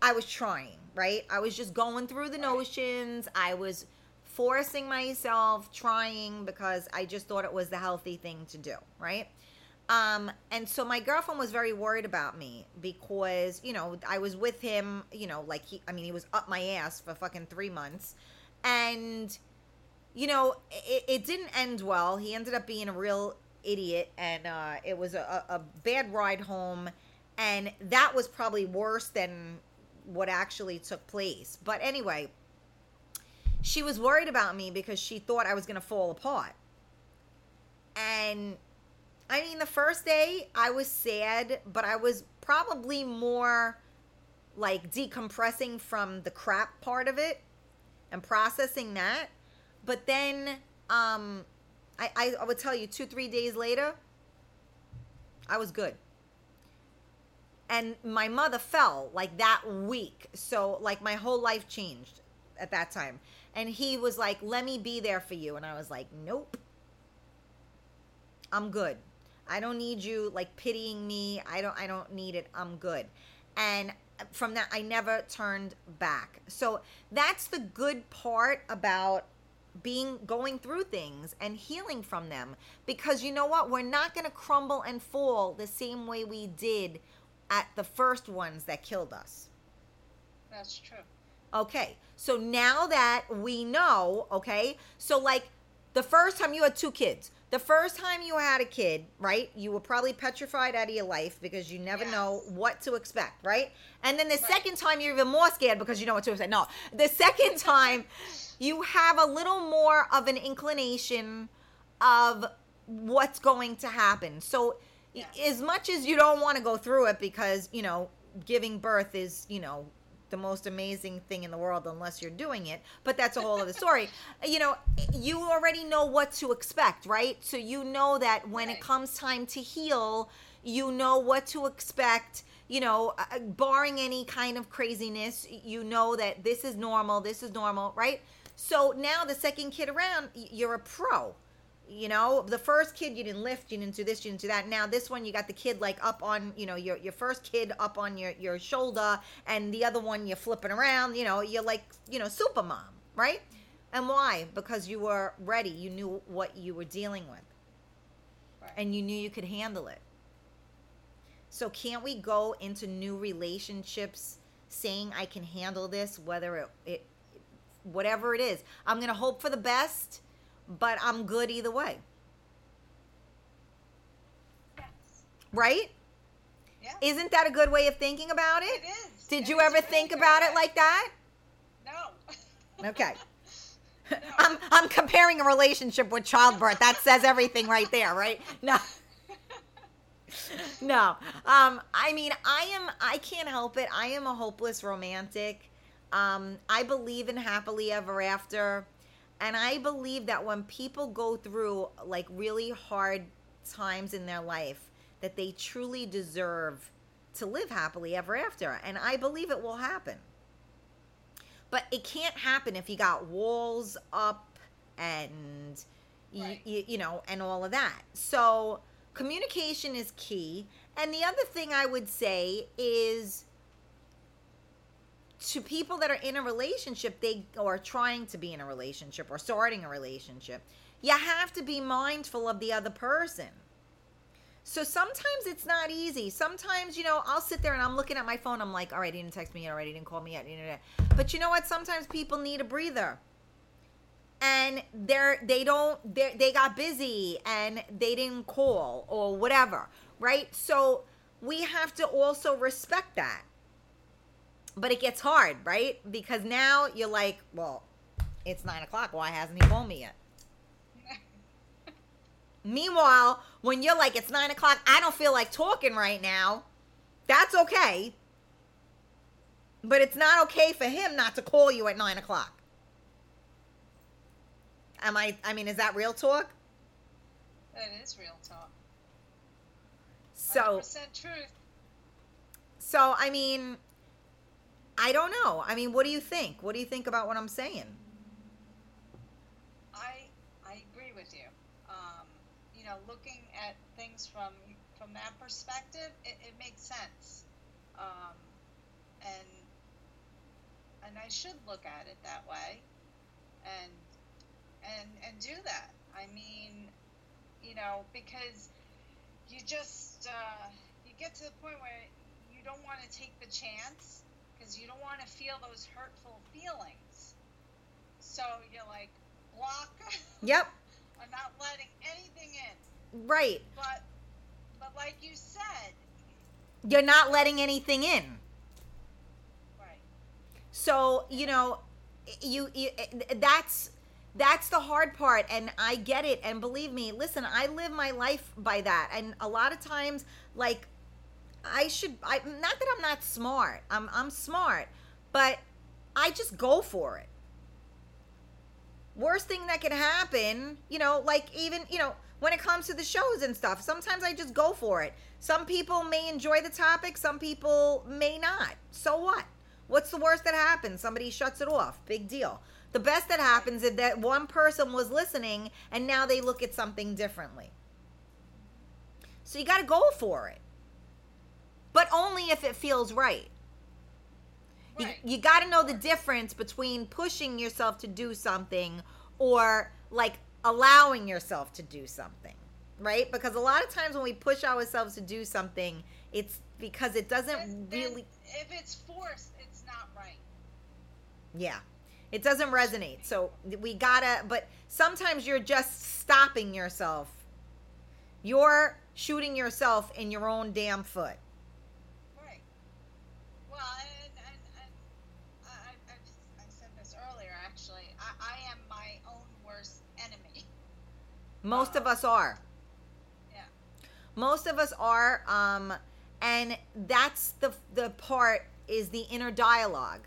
Speaker 1: I was trying, right? I was just going through the notions. I was forcing myself, trying because I just thought it was the healthy thing to do, right? Um, and so my girlfriend was very worried about me because, you know, I was with him, you know, like he, I mean, he was up my ass for fucking three months. And, you know, it, it didn't end well. He ended up being a real idiot and uh, it was a, a bad ride home. And that was probably worse than what actually took place. But anyway, she was worried about me because she thought I was going to fall apart. And I mean, the first day I was sad, but I was probably more like decompressing from the crap part of it and processing that. But then um I, I, would tell you two, three days later, I was good. And my mother fell like that week. So like my whole life changed at that time. And he was like, let me be there for you. And I was like, nope. I'm good. I don't need you like pitying me. I don't I don't need it. I'm good. And from that I never turned back. So that's the good part about being going through things and healing from them because you know what? We're not going to crumble and fall the same way we did at the first ones that killed us.
Speaker 3: That's true.
Speaker 1: Okay, so now that we know, okay, so like the first time you had two kids, the first time you had a kid, right, you were probably petrified out of your life because you never know what to expect, right? And then the
Speaker 3: Right.
Speaker 1: second time you're even more scared because you know what to expect. No, the second time you have a little more of an inclination of what's going to happen. So Y-
Speaker 3: Yeah.
Speaker 1: As much as you don't want to go through it because, you know, giving birth is, you know, the most amazing thing in the world unless you're doing it, but that's a whole other story. You know, you already know what to expect, right? So you know that when it comes time to heal, you know what to expect. You know, uh, barring any kind of craziness, you know that this is normal, this is normal, right? So now the second kid around, you're a pro. You know, the first kid you didn't lift, you didn't do this, you didn't do that. Now this one you got the kid like up on, you know, your your first kid up on your your shoulder, and the other one you're flipping around. You know, you're like, you know, super mom, right? And why? Because you were ready. You knew what you were dealing with,
Speaker 3: Right.
Speaker 1: and you knew you could handle it. So can't we go into new relationships saying I can handle this, whether it, it whatever it is. I'm gonna hope for the best, but I'm good either way.
Speaker 3: Yes.
Speaker 1: Right?
Speaker 3: Yeah.
Speaker 1: Isn't that a good way of thinking about it?
Speaker 3: It is.
Speaker 1: Did
Speaker 3: It
Speaker 1: you
Speaker 3: is
Speaker 1: ever
Speaker 3: really
Speaker 1: think about it like that?
Speaker 3: No.
Speaker 1: Okay. I'm I'm comparing a relationship with childbirth. That says everything right there, right? No. No. Um I mean, I am I can't help it. I am a hopeless romantic. Um I believe in happily ever after. And I believe that when people go through like really hard times in their life that they truly deserve to live happily ever after. And I believe it will happen. But it can't happen if you got walls up and you,
Speaker 3: Right.
Speaker 1: you, you know and all of that. So communication is key. And the other thing I would say is to people that are in a relationship, they or trying to be in a relationship or starting a relationship, you have to be mindful of the other person. So sometimes it's not easy. Sometimes, you know, I'll sit there and I'm looking at my phone. I'm like, all right, he didn't text me yet. All right, he didn't call me yet. But you know what? Sometimes people need a breather, and they're they don't they they got busy and they didn't call or whatever, right? So we have to also respect that. But it gets hard, right? Because now you're like, well, it's nine o'clock. Why hasn't he called me yet? Meanwhile, when you're like, it's nine o'clock, I don't feel like talking right now, that's okay. But it's not okay for him not to call you at nine o'clock. Am I, I mean, is that real talk?
Speaker 3: That is real talk.
Speaker 1: So,
Speaker 3: 100% truth.
Speaker 1: so, I mean, I don't know. I mean, what do you think? What do you think about what I'm saying?
Speaker 3: I I agree with you. Um, you know, looking at things from from that perspective, it, it makes sense. Um, and and I should look at it that way, and and and do that. I mean, you know, because you just uh, you get to the point where you don't want to take the chance because you don't want to feel those hurtful feelings. So you're like block.
Speaker 1: Yep,
Speaker 3: I'm not letting anything in.
Speaker 1: right.
Speaker 3: But but like you said,
Speaker 1: You're not letting anything in.
Speaker 3: right.
Speaker 1: So you know, you, you that's that's the hard part, and I get it. And believe me, listen, I live my life by that, and a lot of times, like, I should. I not that I'm not smart. I'm I'm smart, but I just go for it. Worst thing that can happen, you know, like even you know when it comes to the shows and stuff. Sometimes I just go for it. Some people may enjoy the topic, some people may not. So what? What's the worst that happens? Somebody shuts it off. Big deal. The best that happens is that one person was listening and now they look at something differently. So you got to go for it. But only if it feels right. You,
Speaker 3: Right.
Speaker 1: you got to know the difference between pushing yourself to do something or like allowing yourself to do something, right? Because a lot of times when we push ourselves to do something, it's because it doesn't
Speaker 3: then
Speaker 1: really
Speaker 3: if it's forced, it's not right.
Speaker 1: Yeah. It doesn't resonate. So we gotta, but sometimes you're just stopping yourself. You're shooting yourself in your own damn foot.
Speaker 3: Right. Well, and, and, and I, I, I said this earlier, actually. I, I am my own worst enemy.
Speaker 1: Most of us are.
Speaker 3: Yeah.
Speaker 1: Most of us are, um, and that's the the part is the inner dialogue,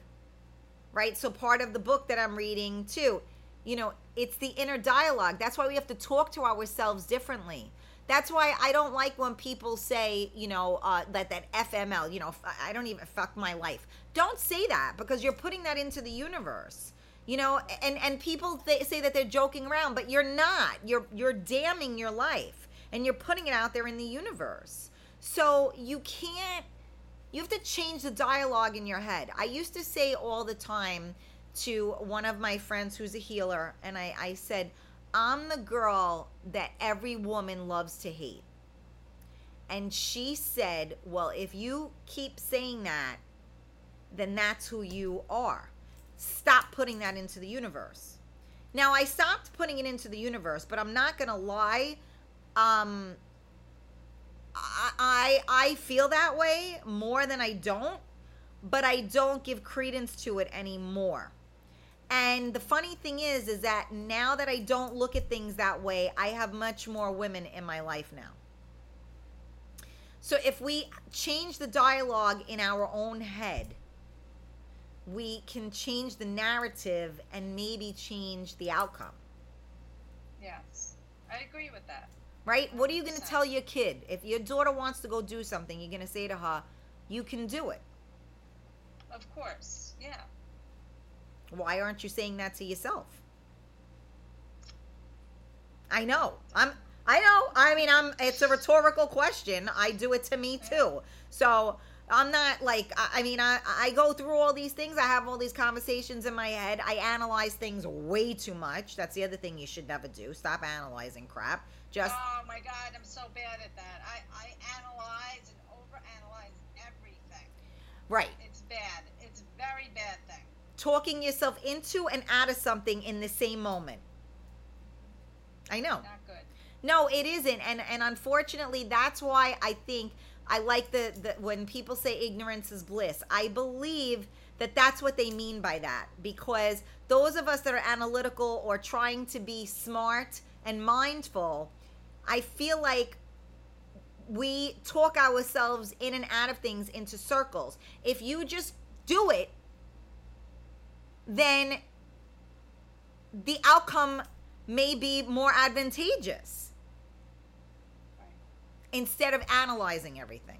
Speaker 1: right? So part of the book that I'm reading too, you know, it's the inner dialogue. That's why we have to talk to ourselves differently. That's why I don't like when people say, you know, uh, that that FML, you know, f- I don't even fuck my life. Don't say that because you're putting that into the universe. You know, and and people th- say that they're joking around, but you're not. You're you're damning your life and you're putting it out there in the universe. So you can't you have to change the dialogue in your head. I used to say all the time to one of my friends who's a healer, and I, I said, I'm the girl that every woman loves to hate. And she said, Well, if you keep saying that, then that's who you are. Stop putting that into the universe. Now, I stopped putting it into the universe, but I'm not going to lie. Um, I, I I feel that way more than I don't, but I don't give credence to it anymore. And the funny thing is, is that now that I don't look at things that way, I have much more women in my life now. So if we change the dialogue in our own head, we can change the narrative and maybe change the outcome.
Speaker 3: Yes, I agree with that.
Speaker 1: Right? What are you going to tell your kid? If your daughter wants to go do something, you're going to say to her, you can do it.
Speaker 3: Of course, yeah.
Speaker 1: Why aren't you saying that to yourself? I know. I'm I know. I mean, I'm it's a rhetorical question. I do it to me too. So, I'm not like I, I mean, I I go through all these things. I have all these conversations in my head. I analyze things way too much. That's the other thing you should never do. Stop analyzing crap. Just
Speaker 3: oh my God, I'm so bad at that. I, I analyze and overanalyze everything.
Speaker 1: right.
Speaker 3: It's bad. It's a very bad thing.
Speaker 1: Talking yourself into and out of something in the same moment. I know.
Speaker 3: Not good.
Speaker 1: No, it isn't, and and unfortunately, that's why I think I like the, the when people say ignorance is bliss. I believe that that's what they mean by that because those of us that are analytical or trying to be smart and mindful, I feel like we talk ourselves in and out of things into circles. If you just do it, then the outcome may be more advantageous. Instead of analyzing everything.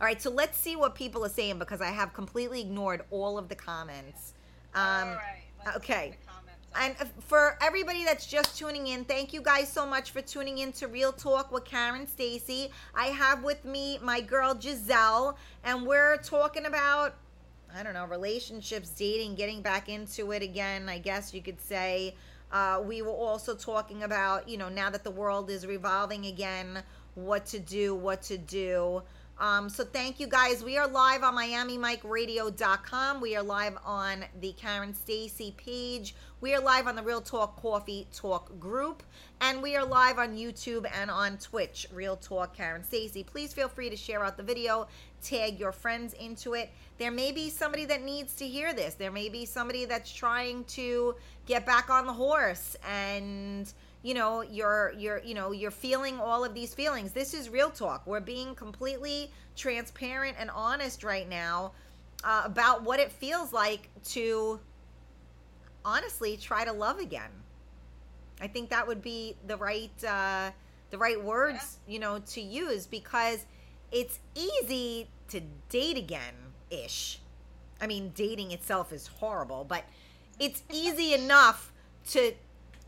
Speaker 1: All right, so let's see what people are saying because I have completely ignored all of the comments. Um,
Speaker 3: All right. Let's
Speaker 1: okay.
Speaker 3: get the comments
Speaker 1: and uh, for everybody that's just tuning in, thank you guys so much for tuning in to Real Talk with Karen Stacy. I have with me my girl Giselle, and we're talking about I don't know relationships, dating, getting back into it again. I guess you could say. Uh, we were also talking about you know now that the world is revolving again, what to do, what to do. Um, so thank you guys. We are live on MiamiMikeRadio.com. We are live on the Karen Stacy page. We are live on the Real Talk Coffee Talk group. And we are live on YouTube and on Twitch, Real Talk Karen Stacy. Please feel free to share out the video, tag your friends into it. There may be somebody that needs to hear this. There may be somebody that's trying to get back on the horse and you know you're you're you know you're feeling all of these feelings this is real talk we're being completely transparent and honest right now uh, about what it feels like to honestly try to love again i think that would be the right uh the right words you know to use because it's easy to date again ish i mean dating itself is horrible but it's easy enough to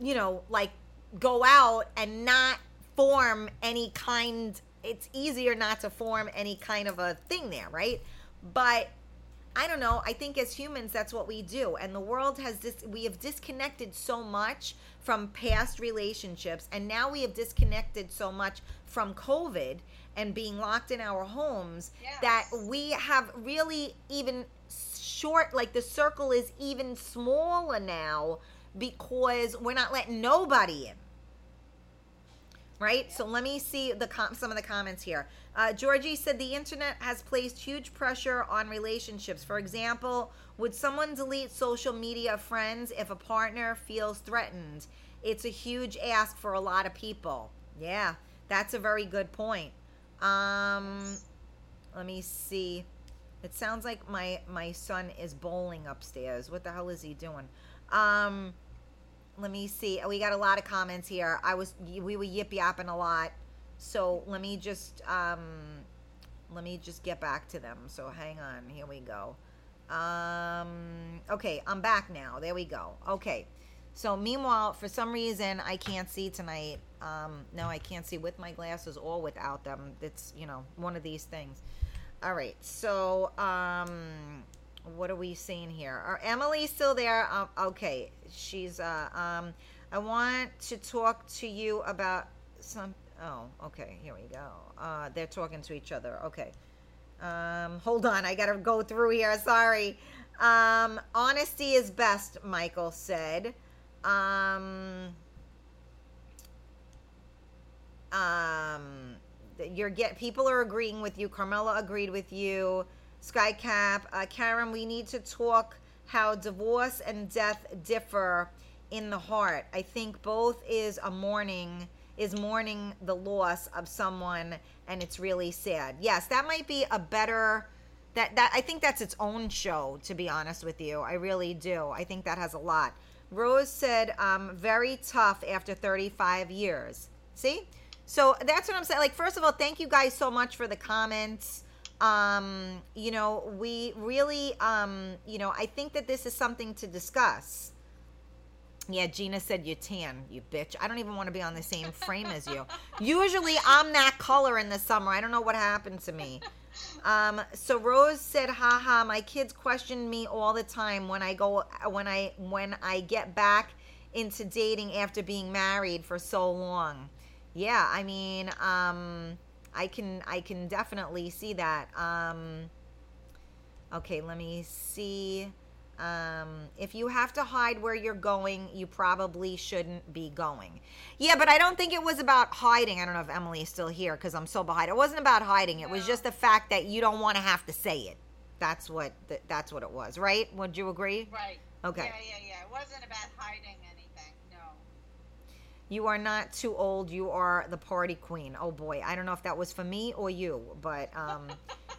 Speaker 1: you know like go out and not form any kind it's easier not to form any kind of a thing there right? But i don't know i think as humans that's what we do. And the world has this we have disconnected so much from past relationships and now we have disconnected so much from covid and being locked in our homes that we have really even short like the circle is even smaller now because we're not letting nobody in. Right? So let me see the com- some of the comments here. Uh, georgie said the internet has placed huge pressure on relationships. For example would someone delete social media friends if a partner feels threatened? It's a huge ask for a lot of people. Yeah That's a very good point. Um, let me see. It sounds like my my son is bowling upstairs. What the hell is he doing? Um, let me see. We got a lot of comments here. I was we were yip yapping a lot, so let me just um, let me just get back to them. So hang on. Here we go. Um, okay, I'm back now. There we go. Okay. So meanwhile, for some reason, I can't see tonight. Um, no, I can't see with my glasses or without them. It's you know one of these things. All right. So um, what are we seeing here? Are Emily still there? Um, okay, she's. Uh, um, I want to talk to you about some. Oh, okay. Here we go. Uh, they're talking to each other. Okay. Um, hold on, I gotta go through here. Sorry. Um, honesty is best, Michael said. Um, um, you're get people are agreeing with you. Carmela agreed with you. Skycap, uh, Karen, we need to talk how divorce and death differ in the heart. I think both is a mourning is mourning the loss of someone and it's really sad. Yes, that might be a better that that I think that's its own show to be honest with you. I really do. I think that has a lot. Rose said um very tough after 35 years. See? So that's what I'm saying. Like first of all, thank you guys so much for the comments. Um, you know, we really um, you know, I think that this is something to discuss. Yeah, Gina said you tan, you bitch. I don't even want to be on the same frame as you. Usually I'm that color in the summer. I don't know what happened to me. Um, so Rose said, haha, my kids question me all the time when I go when I when I get back into dating after being married for so long. Yeah, I mean, um, I can I can definitely see that. Um, okay, let me see. Um, if you have to hide where you're going, you probably shouldn't be going. Yeah, but I don't think it was about hiding. I don't know if Emily is still here because I'm so behind. It wasn't about hiding. It was just the fact that you don't want to have to say it. That's what th- that's what it was, right? Would you agree?
Speaker 3: Right.
Speaker 1: Okay.
Speaker 3: Yeah, yeah, yeah. It wasn't about hiding anything. No.
Speaker 1: You are not too old. You are the party queen. Oh boy, I don't know if that was for me or you, but um,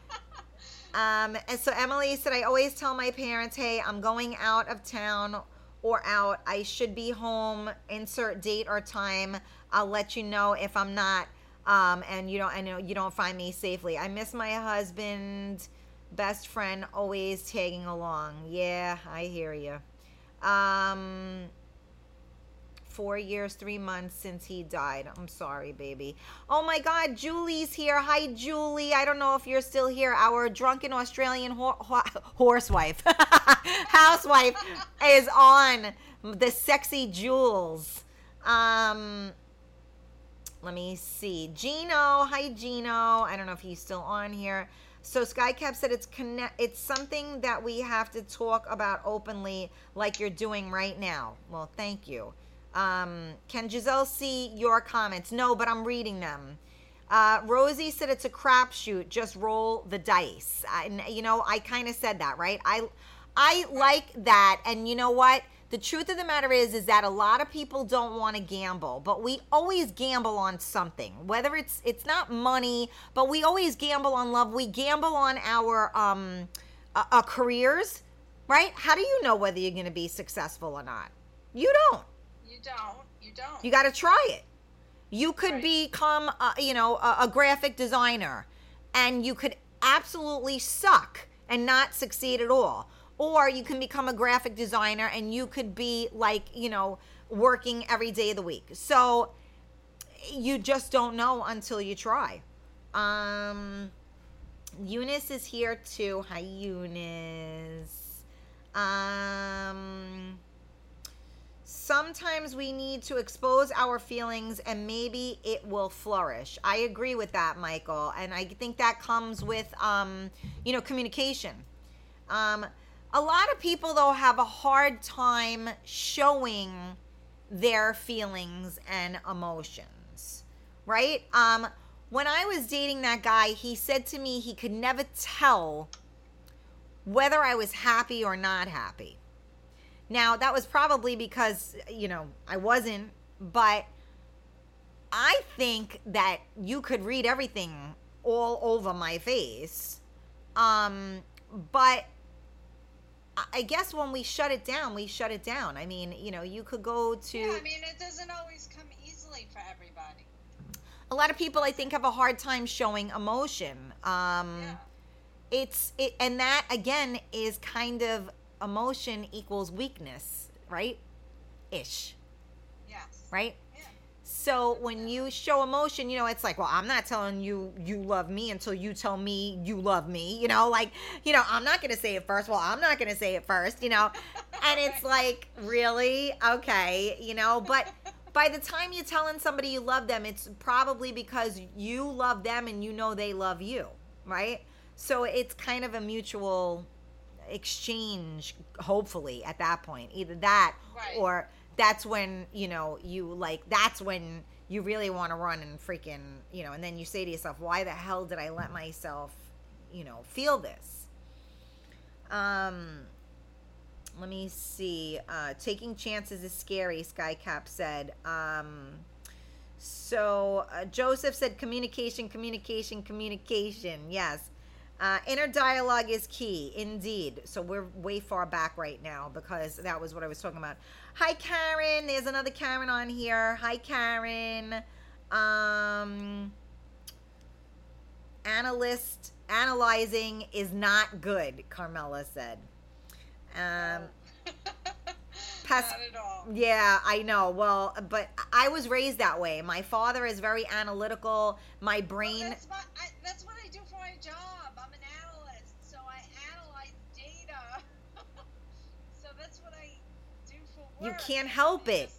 Speaker 1: um. And so Emily said, I always tell my parents, hey, I'm going out of town or out. I should be home. Insert date or time. I'll let you know if I'm not. Um, and you don't. I know you don't find me safely. I miss my husband, best friend, always tagging along. Yeah, I hear you. Um four years, three months since he died. I'm sorry, baby. Oh my God, Julie's here. Hi, Julie. I don't know if you're still here. Our drunken Australian ho- ho- horsewife, housewife, is on. The sexy Jules. Um, let me see. Gino. Hi, Gino. I don't know if he's still on here. So Skycap said it's connect. It's something that we have to talk about openly, like you're doing right now. Well, thank you. Um, can Giselle see your comments? No, but I'm reading them. Uh, Rosie said it's a crapshoot. Just roll the dice. I, and, you know, I kind of said that, right? I, I like that. And you know what? The truth of the matter is, is that a lot of people don't want to gamble, but we always gamble on something. Whether it's it's not money, but we always gamble on love. We gamble on our um, uh, uh, careers, right? How do you know whether you're going to be successful or not? You don't.
Speaker 3: You don't. You don't.
Speaker 1: You got to try it. You could
Speaker 3: Right.
Speaker 1: become, a, you know, a, a graphic designer, and you could absolutely suck and not succeed at all. Or you can become a graphic designer and you could be like, you know, working every day of the week. So you just don't know until you try. Um, Eunice is here too. Hi, Eunice. Um, sometimes we need to expose our feelings and maybe it will flourish. I agree with that, Michael. And I think that comes with, um, you know, communication. Um, a lot of people, though, have a hard time showing their feelings and emotions, right? Um, when I was dating that guy, he said to me he could never tell whether I was happy or not happy. Now, that was probably because, you know, I wasn't, but I think that you could read everything all over my face. Um, but I- guess when we shut it down, we shut it down. I mean, you know, you could go to
Speaker 3: Yeah, I mean, it doesn't always come easily for everybody.
Speaker 1: a lot of people I think have a hard time showing emotion. Um
Speaker 3: Yeah.
Speaker 1: it's it and that again is kind of emotion equals weakness, right? Ish,
Speaker 3: Yes.
Speaker 1: right?
Speaker 3: Yeah.
Speaker 1: So when you show emotion, you know, it's like, well, I'm not telling you you love me until you tell me you love me. You know, like, you know, I'm not going to say it first. Well, I'm not going to say it first, you know. And it's like, really? Okay, you know, but by the time you're telling somebody you love them, it's probably because you love them and you know they love you, right? So it's kind of a mutual exchange hopefully at that point. Either that
Speaker 3: Right.
Speaker 1: or that's when you know you like that's when you really want to run and freaking you know and then you say to yourself why the hell did i let myself you know feel this um let me see uh taking chances is scary skycap said um so uh, joseph said communication communication communication yes uh, inner dialogue is key, indeed. So we're way far back right now because that was what I was talking about. Hi, Karen. There's another Karen on here. Hi, Karen. Um, analyst analyzing is not good. Carmela said. Um, Pas-
Speaker 3: Not at all.
Speaker 1: yeah, I know. Well, but I was raised that way. My father is very analytical. My
Speaker 3: Well,
Speaker 1: brain.
Speaker 3: that's, my, I, that's what I do for my job. I'm an analyst, so I analyze data. so that's what I do for
Speaker 1: You can't help it.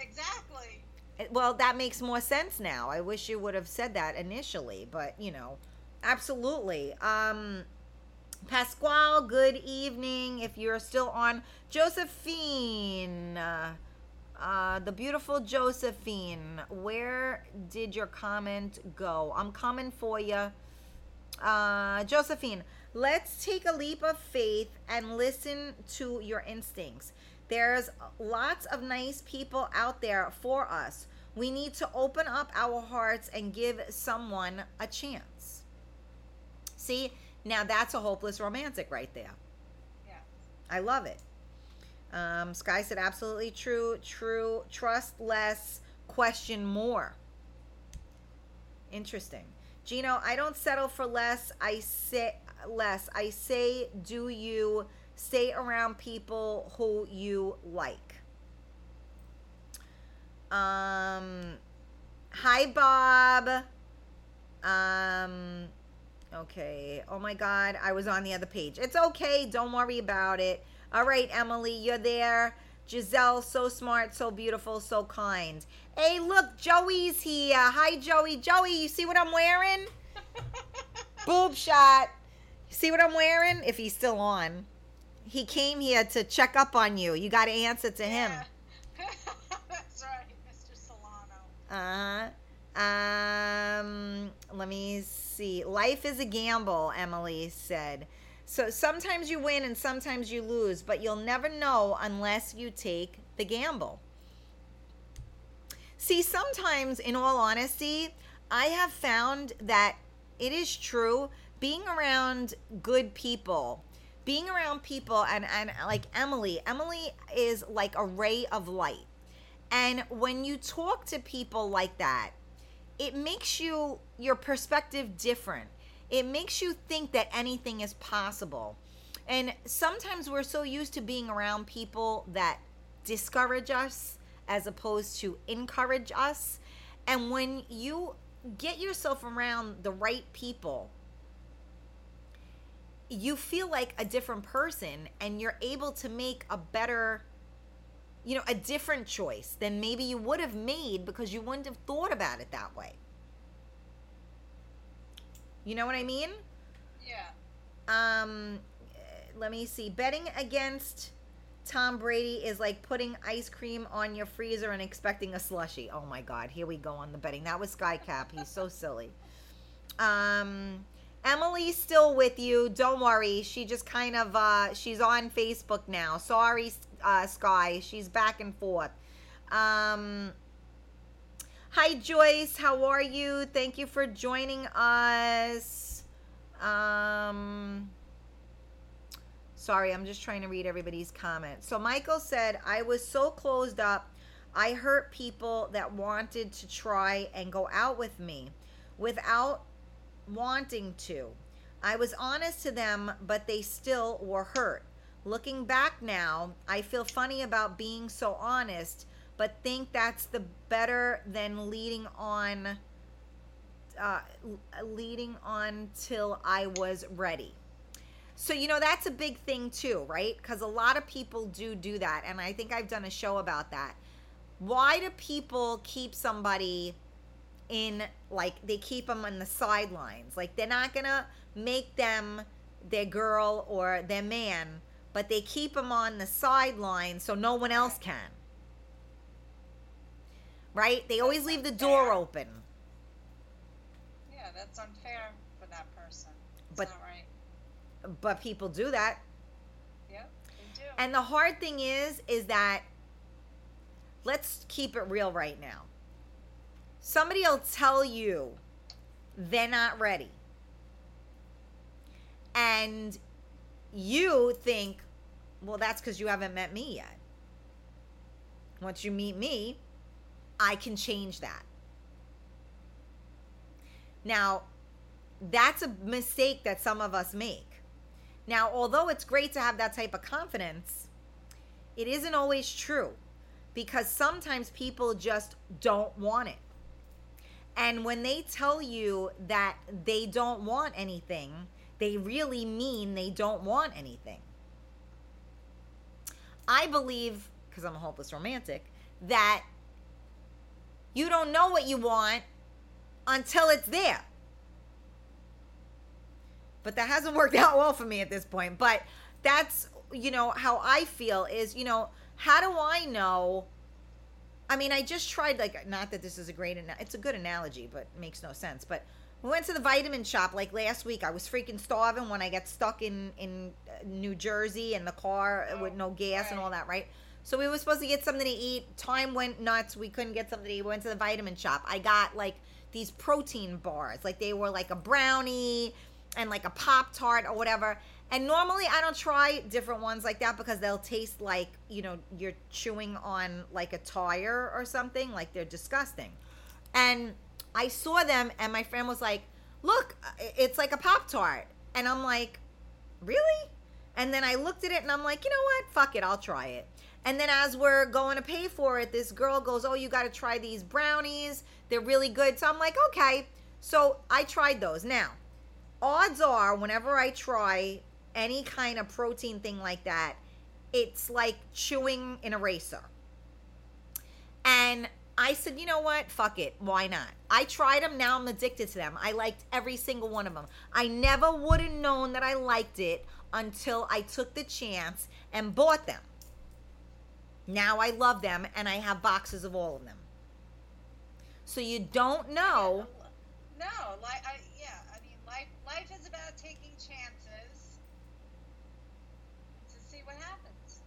Speaker 3: exactly.
Speaker 1: Well, that makes more sense now. I wish you would have said that initially, but you know, absolutely. Um Pasquale, good evening. If you're still on, Josephine, uh, uh, the beautiful Josephine, where did your comment go? I'm coming for you. Uh, Josephine, let's take a leap of faith and listen to your instincts. There's lots of nice people out there for us. We need to open up our hearts and give someone a chance. See, now that's a hopeless romantic right there.
Speaker 3: Yeah.
Speaker 1: I love it. Um, Sky said, absolutely true, true. Trust less, question more. Interesting. Gino, I don't settle for less. I say less. I say, do you stay around people who you like? Um, hi, Bob. Um, okay. Oh my God, I was on the other page. It's okay. Don't worry about it. All right, Emily, you're there. Giselle, so smart, so beautiful, so kind. Hey, look, Joey's here. Hi, Joey. Joey, you see what I'm wearing? Boob shot. You see what I'm wearing? If he's still on. He came here to check up on you. You got to answer to him.
Speaker 3: Yeah. that's right, Mr. Solano.
Speaker 1: Uh huh. Um, let me see. Life is a gamble, Emily said. So sometimes you win and sometimes you lose, but you'll never know unless you take the gamble. See, sometimes, in all honesty, I have found that it is true being around good people, being around people, and, and like Emily, Emily is like a ray of light. And when you talk to people like that, it makes you your perspective different. It makes you think that anything is possible. And sometimes we're so used to being around people that discourage us as opposed to encourage us. And when you get yourself around the right people, you feel like a different person and you're able to make a better you know, a different choice than maybe you would have made because you wouldn't have thought about it that way. You know what I mean?
Speaker 3: Yeah.
Speaker 1: Um, let me see. Betting against Tom Brady is like putting ice cream on your freezer and expecting a slushy. Oh my God, here we go on the betting. That was Skycap. He's so silly. Um, Emily's still with you. Don't worry. She just kind of uh, she's on Facebook now. Sorry, uh, Sky. She's back and forth. Um, hi, Joyce, how are you? Thank you for joining us. Um Sorry, I'm just trying to read everybody's comments. So Michael said, "I was so closed up. I hurt people that wanted to try and go out with me without wanting to. I was honest to them, but they still were hurt. Looking back now, I feel funny about being so honest, but think that's the better than leading on uh, leading on till I was ready. So, you know, that's a big thing too, right? Because a lot of people do do that. And I think I've done a show about that. Why do people keep somebody in, like, they keep them on the sidelines? Like, they're not going to make them their girl or their man, but they keep them on the sidelines so no one else can. Right? They always leave the door open.
Speaker 3: Yeah, that's unfair for that person. It's
Speaker 1: But-
Speaker 3: not right.
Speaker 1: But people do that.
Speaker 3: Yep, they do.
Speaker 1: And the hard thing is, is that let's keep it real right now. Somebody will tell you they're not ready. And you think, well, that's because you haven't met me yet. Once you meet me, I can change that. Now, that's a mistake that some of us make. Now, although it's great to have that type of confidence, it isn't always true because sometimes people just don't want it. And when they tell you that they don't want anything, they really mean they don't want anything. I believe, because I'm a hopeless romantic, that you don't know what you want until it's there but that hasn't worked out well for me at this point but that's you know how i feel is you know how do i know i mean i just tried like not that this is a great ana- it's a good analogy but it makes no sense but we went to the vitamin shop like last week. I was freaking starving when i got stuck in in uh, new jersey in the car with no gas and all that right? So we were supposed to get something to eat. Time went nuts. We couldn't get something to eat. We went to the vitamin shop. I got like these protein bars. Like they were like a brownie and like a pop tart or whatever and normally i don't try different ones like that because they'll taste like you know you're chewing on like a tire or something like they're disgusting. And i saw them and my friend was like look it's like a pop tart and i'm like really? And then i looked at it and i'm like you know what? Fuck it i'll try it. And then as we're going to pay for it this girl goes oh you got to try these brownies. They're really good. So i'm like okay. So i tried those. Now odds are whenever I try any kind of protein thing like that, it's like chewing an eraser. And I said, you know what? Fuck it. Why not? I tried them. Now I'm addicted to them. I liked every single one of them. I never would have known that I liked it until I took the chance and bought them. Now I love them and I have boxes of all of them. So you don't know.
Speaker 3: No, like I yeah, I mean life life is about taking chances to see what happens.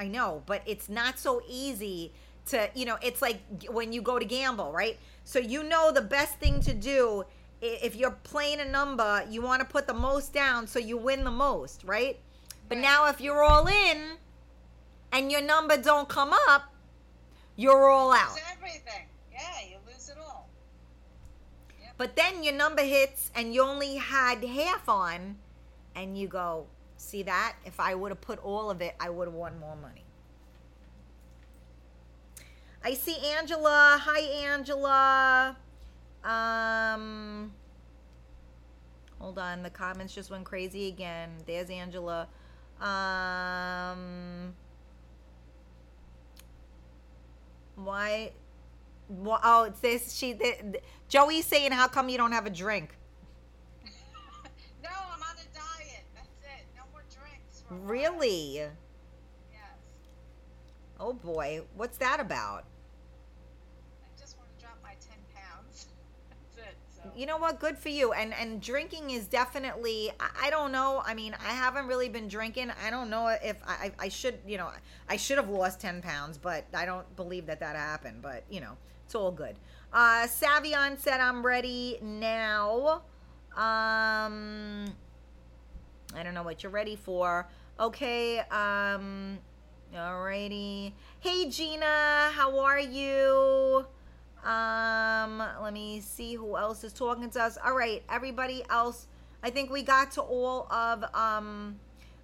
Speaker 1: I know, but it's not so easy to, you know, it's like when you go to gamble, right? So you know the best thing to do if you're playing a number, you want to put the most down so you win the most, right? But
Speaker 3: Right.
Speaker 1: now if you're all in and your number don't come up, you're all out.
Speaker 3: Everything. Yeah, you lose it all.
Speaker 1: But then your number hits and you only had half on and you go, see that? If I would have put all of it, I would have won more money. I see Angela. Hi, Angela. Um, hold on. The comments just went crazy again. There's Angela. Um, why? wha- Oh, it says she. The, the- Joey's saying, "How come you don't have a drink?"
Speaker 3: no, I'm on a diet. That's it. No more drinks. for a while.
Speaker 1: Really?
Speaker 3: Yes.
Speaker 1: Oh boy, what's that about?
Speaker 3: I just want to drop my ten pounds. That's it. So
Speaker 1: you know what? Good for you. And and drinking is definitely. I, I don't know. I mean, I haven't really been drinking. I don't know if I, I I should. You know, I should have lost ten pounds, but I don't believe that that happened. But you know, it's all good. Uh, Savion said, "I'm ready now." Um, I don't know what you're ready for. Okay. Um, alrighty. Hey, Gina, how are you? Um, let me see who else is talking to us. All right, everybody else. I think we got to all of um.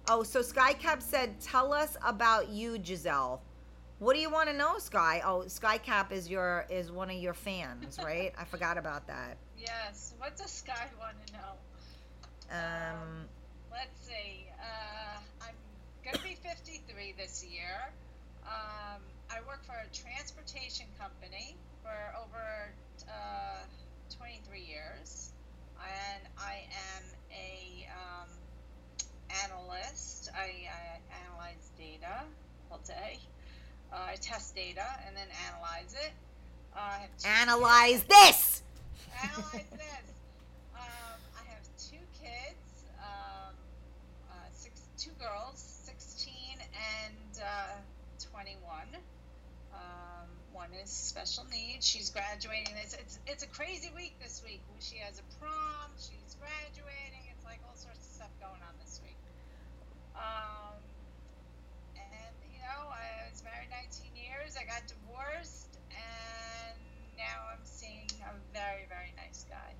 Speaker 1: Oh, so Skycap said, "Tell us about you, Giselle." What do you want to know, Sky? Oh, Skycap is your is one of your fans, right? I forgot about that.
Speaker 3: Yes. What does Sky want to know?
Speaker 1: Um,
Speaker 3: Let's see. Uh, I'm gonna be 53 this year. Um, I work for a transportation company for over uh, 23 years, and I am a um, analyst. I, I analyze data all day. Uh, I test data and then analyze it. Uh, I have two
Speaker 1: analyze this.
Speaker 3: analyze this. Um, I have two kids, um, uh, six, two girls, 16 and uh, 21. Um, one is special needs. She's graduating. It's, it's it's a crazy week this week. She has a prom. She's graduating. It's like all sorts of stuff going on this week. Um, and you know, I was married 19 years. I got divorced, and now I'm seeing a very very nice guy.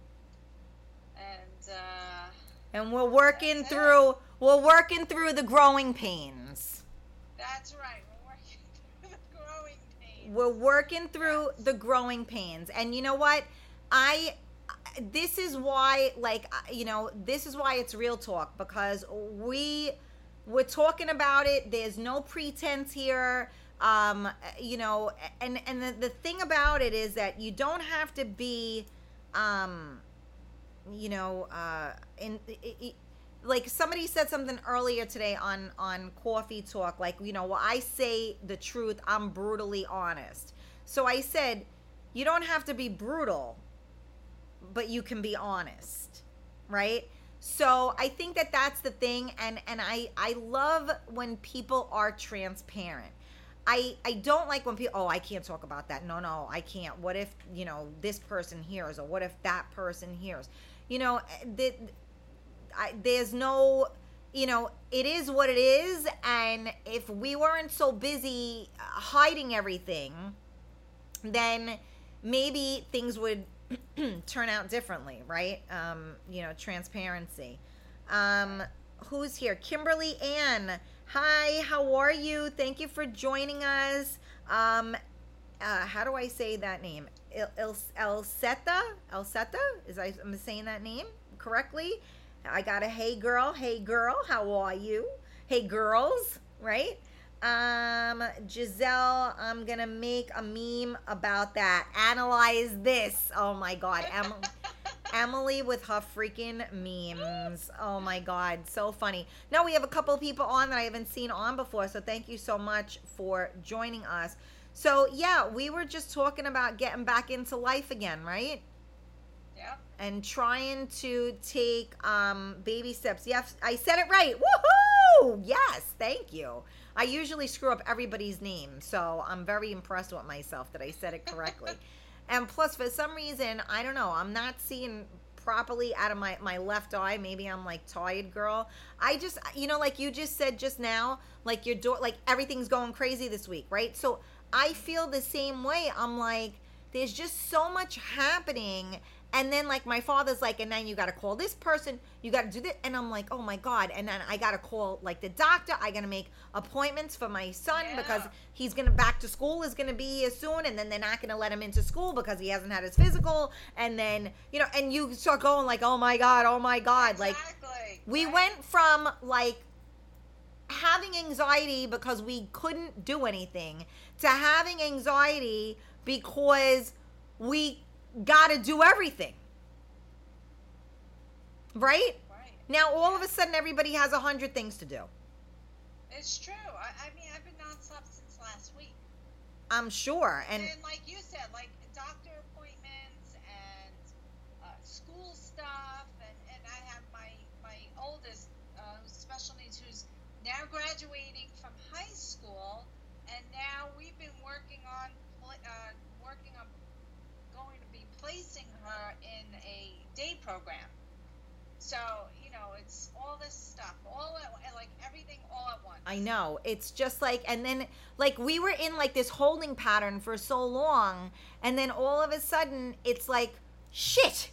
Speaker 3: And uh,
Speaker 1: And we're working
Speaker 3: it.
Speaker 1: through we're working through the growing pains.
Speaker 3: That's right. We're working through the growing pains.
Speaker 1: We're working through the growing pains. And you know what? I this is why like you know, this is why it's real talk because we we're talking about it. There's no pretense here. Um, you know, and and the, the thing about it is that you don't have to be um you know, uh, in i i like somebody said something earlier today on on Coffee Talk, like you know, well, I say the truth. I'm brutally honest. So I said, you don't have to be brutal, but you can be honest, right? So I think that that's the thing, and and I I love when people are transparent. I I don't like when people oh I can't talk about that. No, no, I can't. What if, you know, this person hears or what if that person hears? You know, eh, the, I, there's no you know, it is what it is and if we weren't so busy hiding everything, then maybe things would turn out differently, right? Um, you know, transparency. Um, who's here? Kimberly Ann. Hi, how are you? Thank you for joining us. Um, uh, how do I say that name? El, El, Elseta? Elseta? Is I am saying that name correctly? I got a hey girl, hey girl, how are you? Hey girls, right? Um, Giselle, I'm gonna make a meme about that. Analyze this. Oh my god, Emily, Emily with her freaking memes. Oh my god, so funny. Now we have a couple of people on that I haven't seen on before, so thank you so much for joining us. So yeah, we were just talking about getting back into life again, right? And trying to take um, baby steps. Yes, I said it right. Woohoo! Yes, thank you. I usually screw up everybody's name, so I'm very impressed with myself that I said it correctly. and plus, for some reason, I don't know, I'm not seeing properly out of my, my left eye. Maybe I'm like tired, girl. I just, you know, like you just said just now, like your door, like everything's going crazy this week, right? So I feel the same way. I'm like, there's just so much happening and then like my father's like and then you got to call this person. You got to do this. And i'm like oh my god. And then i got to call like the doctor. I got to make appointments for my son
Speaker 3: Yeah.
Speaker 1: because he's gonna back to school is gonna be here soon. And then they're not gonna let him into school because he hasn't had his physical. And then you know and you start going like oh my god oh my god. Like we
Speaker 3: Right.
Speaker 1: went from like having anxiety because we couldn't do anything to having anxiety because we got to do everything. Right?
Speaker 3: Right.
Speaker 1: Now, all of a sudden, everybody has a hundred things to do.
Speaker 3: It's true. I, I mean, I've been nonstop since last week.
Speaker 1: I'm sure.
Speaker 3: And,
Speaker 1: And
Speaker 3: like you said, like doctor appointments and uh, school stuff, and, and I have my my oldest uh, who's special needs who's now graduating from high school, and now we've been working on pl- uh, working on going to be placing her in a day program. So you know, it's all this stuff, all at, like everything all at once.
Speaker 1: I know. It's just like, and then, like, we were in like this holding pattern for so long, and then all of a sudden, it's like, shit.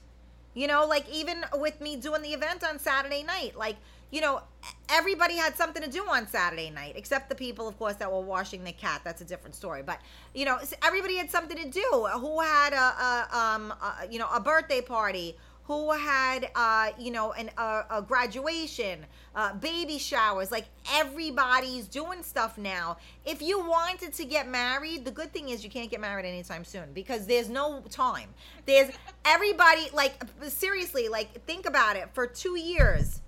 Speaker 1: You know, like, even with me doing the event on Saturday night, like, you know, everybody had something to do on Saturday night, except the people, of course, that were washing the cat. That's a different story. But you know, everybody had something to do. Who had a, a um, a, you know, a birthday party? Who had, uh, you know, an, a, a graduation, uh, baby showers? Like everybody's doing stuff now. If you wanted to get married, the good thing is you can't get married anytime soon because there's no time. There's everybody like seriously, like think about it. For two years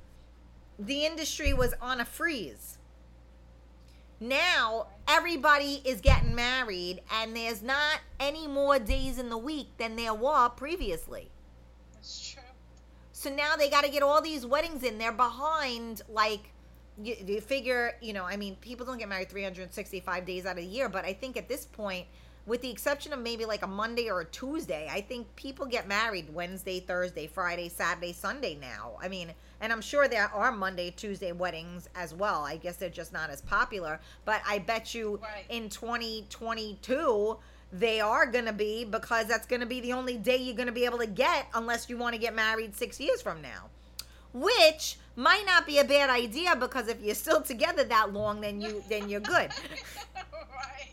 Speaker 1: the industry was on a freeze. Now everybody is getting married, and there's not any more days in the week than there were previously.
Speaker 3: That's true.
Speaker 1: So now they got to get all these weddings in. They're behind, like, you, you figure, you know, I mean, people don't get married 365 days out of the year, but I think at this point, with the exception of maybe like a Monday or a Tuesday, I think people get married Wednesday, Thursday, Friday, Saturday, Sunday now. I mean, and I'm sure there are Monday, Tuesday weddings as well. I guess they're just not as popular, but I bet you
Speaker 3: Right.
Speaker 1: in 2022 they are going to be because that's going to be the only day you're going to be able to get unless you want to get married 6 years from now. Which might not be a bad idea because if you're still together that long then you then you're good.
Speaker 3: right.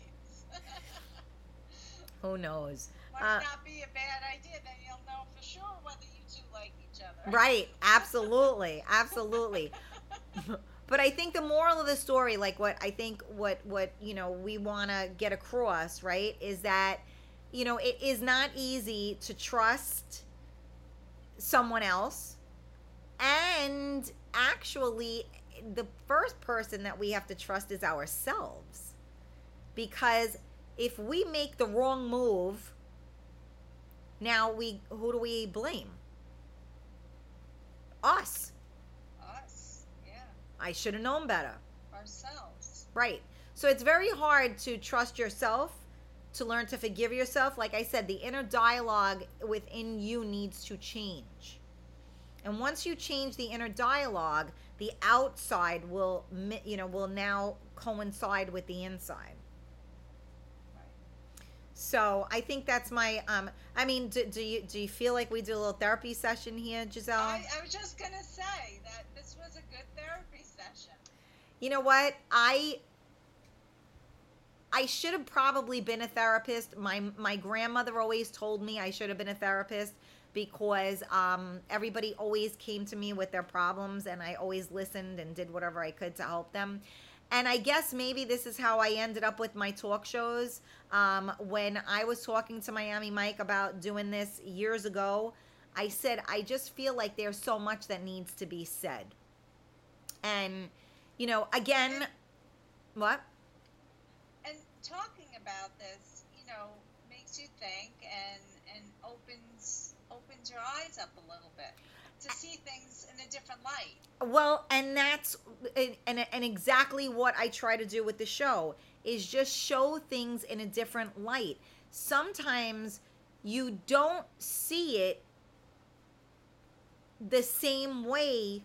Speaker 1: Who knows?
Speaker 3: Might
Speaker 1: Uh,
Speaker 3: not be a bad idea. Then you'll know for sure whether you two like each other.
Speaker 1: Right, absolutely, absolutely. but I think the moral of the story, like what I think what what you know we want to get across, right, is that you know it is not easy to trust someone else, and actually, the first person that we have to trust is ourselves, because if we make the wrong move, now we who do we blame? Us.
Speaker 3: Us. Yeah.
Speaker 1: I should have known better.
Speaker 3: Ourselves.
Speaker 1: Right. So it's very hard to trust yourself, to learn to forgive yourself. Like I said, the inner dialogue within you needs to change. And once you change the inner dialogue, the outside will, you know, will now coincide with the inside. So I think that's my. Um, I mean, do, do you do you feel like we do a little therapy session here, Giselle?
Speaker 3: I, I was just gonna say that this was a good therapy session.
Speaker 1: you know what i i should have probably been a therapist my my grandmother always told me i should have been a therapist because um, everybody always came to me with their problems and i always listened and did whatever i could to help them and i guess maybe this is how i ended up with my talk shows. Um, when i was talking to miami mike about doing this years ago i said i just feel like there's so much that needs to be said. And you know again what?
Speaker 3: And talking about this, you know, makes you think and and opens opens your eyes up a little bit to see things in a different light.
Speaker 1: well and that's and, and and exactly what i try to do with the show is just show things in a different light sometimes you don't see it the same way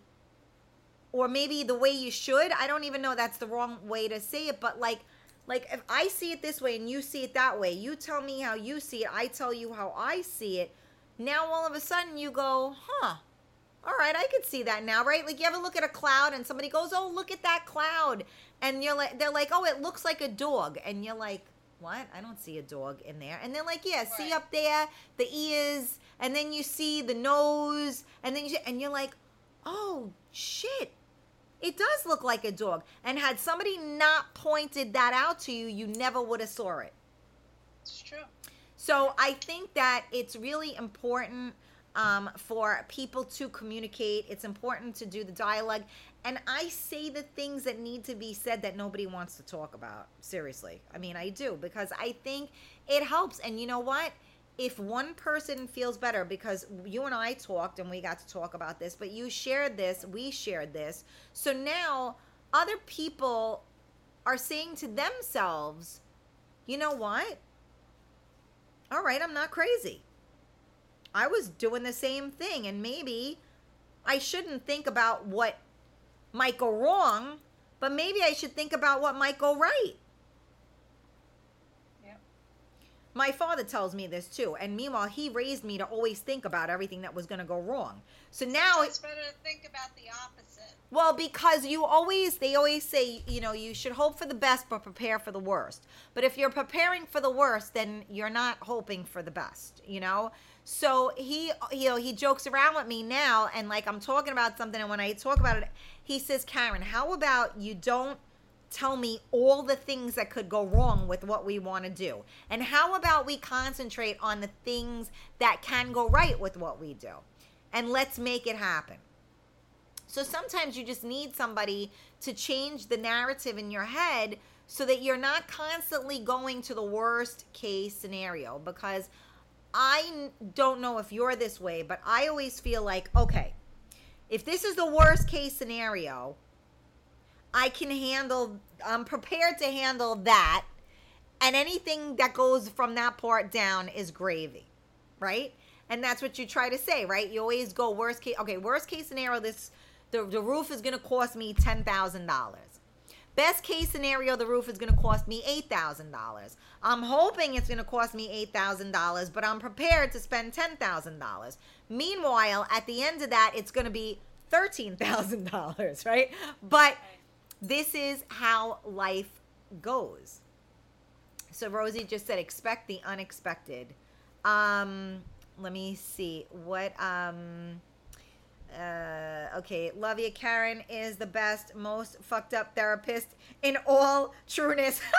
Speaker 1: or maybe the way you should i don't even know that's the wrong way to say it but like like if i see it this way and you see it that way you tell me how you see it i tell you how i see it now all of a sudden you go huh all right i could see that now right? Like you ever look at a cloud and somebody goes oh look at that cloud. And you're like they're like oh it looks like a dog. And you're like what? I don't see a dog in there. And they're like yeah see up there the ears and then you see the nose and then you and you're like oh shit. It does look like a dog. And had somebody not pointed that out to you you never would have saw it.
Speaker 3: It's true.
Speaker 1: so I think that it's really important um, for people to communicate. It's important to do the dialogue. And I say the things that need to be said that nobody wants to talk about. Seriously. I mean, I do because I think it helps. And you know what? if one person feels better because you and I talked and we got to talk about this, but you shared this, we shared this. So now other people are saying to themselves, you know what? All right, I'm not crazy. I was doing the same thing, and maybe I shouldn't think about what might go wrong, but maybe I should think about what might go right.
Speaker 3: Yep.
Speaker 1: My father tells me this too, and meanwhile, he raised me to always think about everything that was going to go wrong. So now
Speaker 3: it's better to think about the opposite.
Speaker 1: Well, because you always, they always say, you know, you should hope for the best but prepare for the worst. But if you're preparing for the worst, then you're not hoping for the best, you know? So he, you know, he jokes around with me now, and like I'm talking about something, and when I talk about it, he says, Karen, how about you don't tell me all the things that could go wrong with what we want to do? And how about we concentrate on the things that can go right with what we do? And let's make it happen. So sometimes you just need somebody to change the narrative in your head so that you're not constantly going to the worst case scenario because I don't know if you're this way, but I always feel like, okay, if this is the worst case scenario, I can handle, I'm prepared to handle that. And anything that goes from that part down is gravy, right? And that's what you try to say, right? You always go worst case. Okay, worst case scenario, this the, the roof is going to cost me $10,000. Best case scenario, the roof is going to cost me $8,000. I'm hoping it's going to cost me $8,000, but I'm prepared to spend $10,000. Meanwhile, at the end of that, it's going to be $13,000, right? But this is how life goes. So Rosie just said, expect the unexpected. Um, let me see what um uh, okay, love you. Karen is the best, most fucked up therapist in all trueness.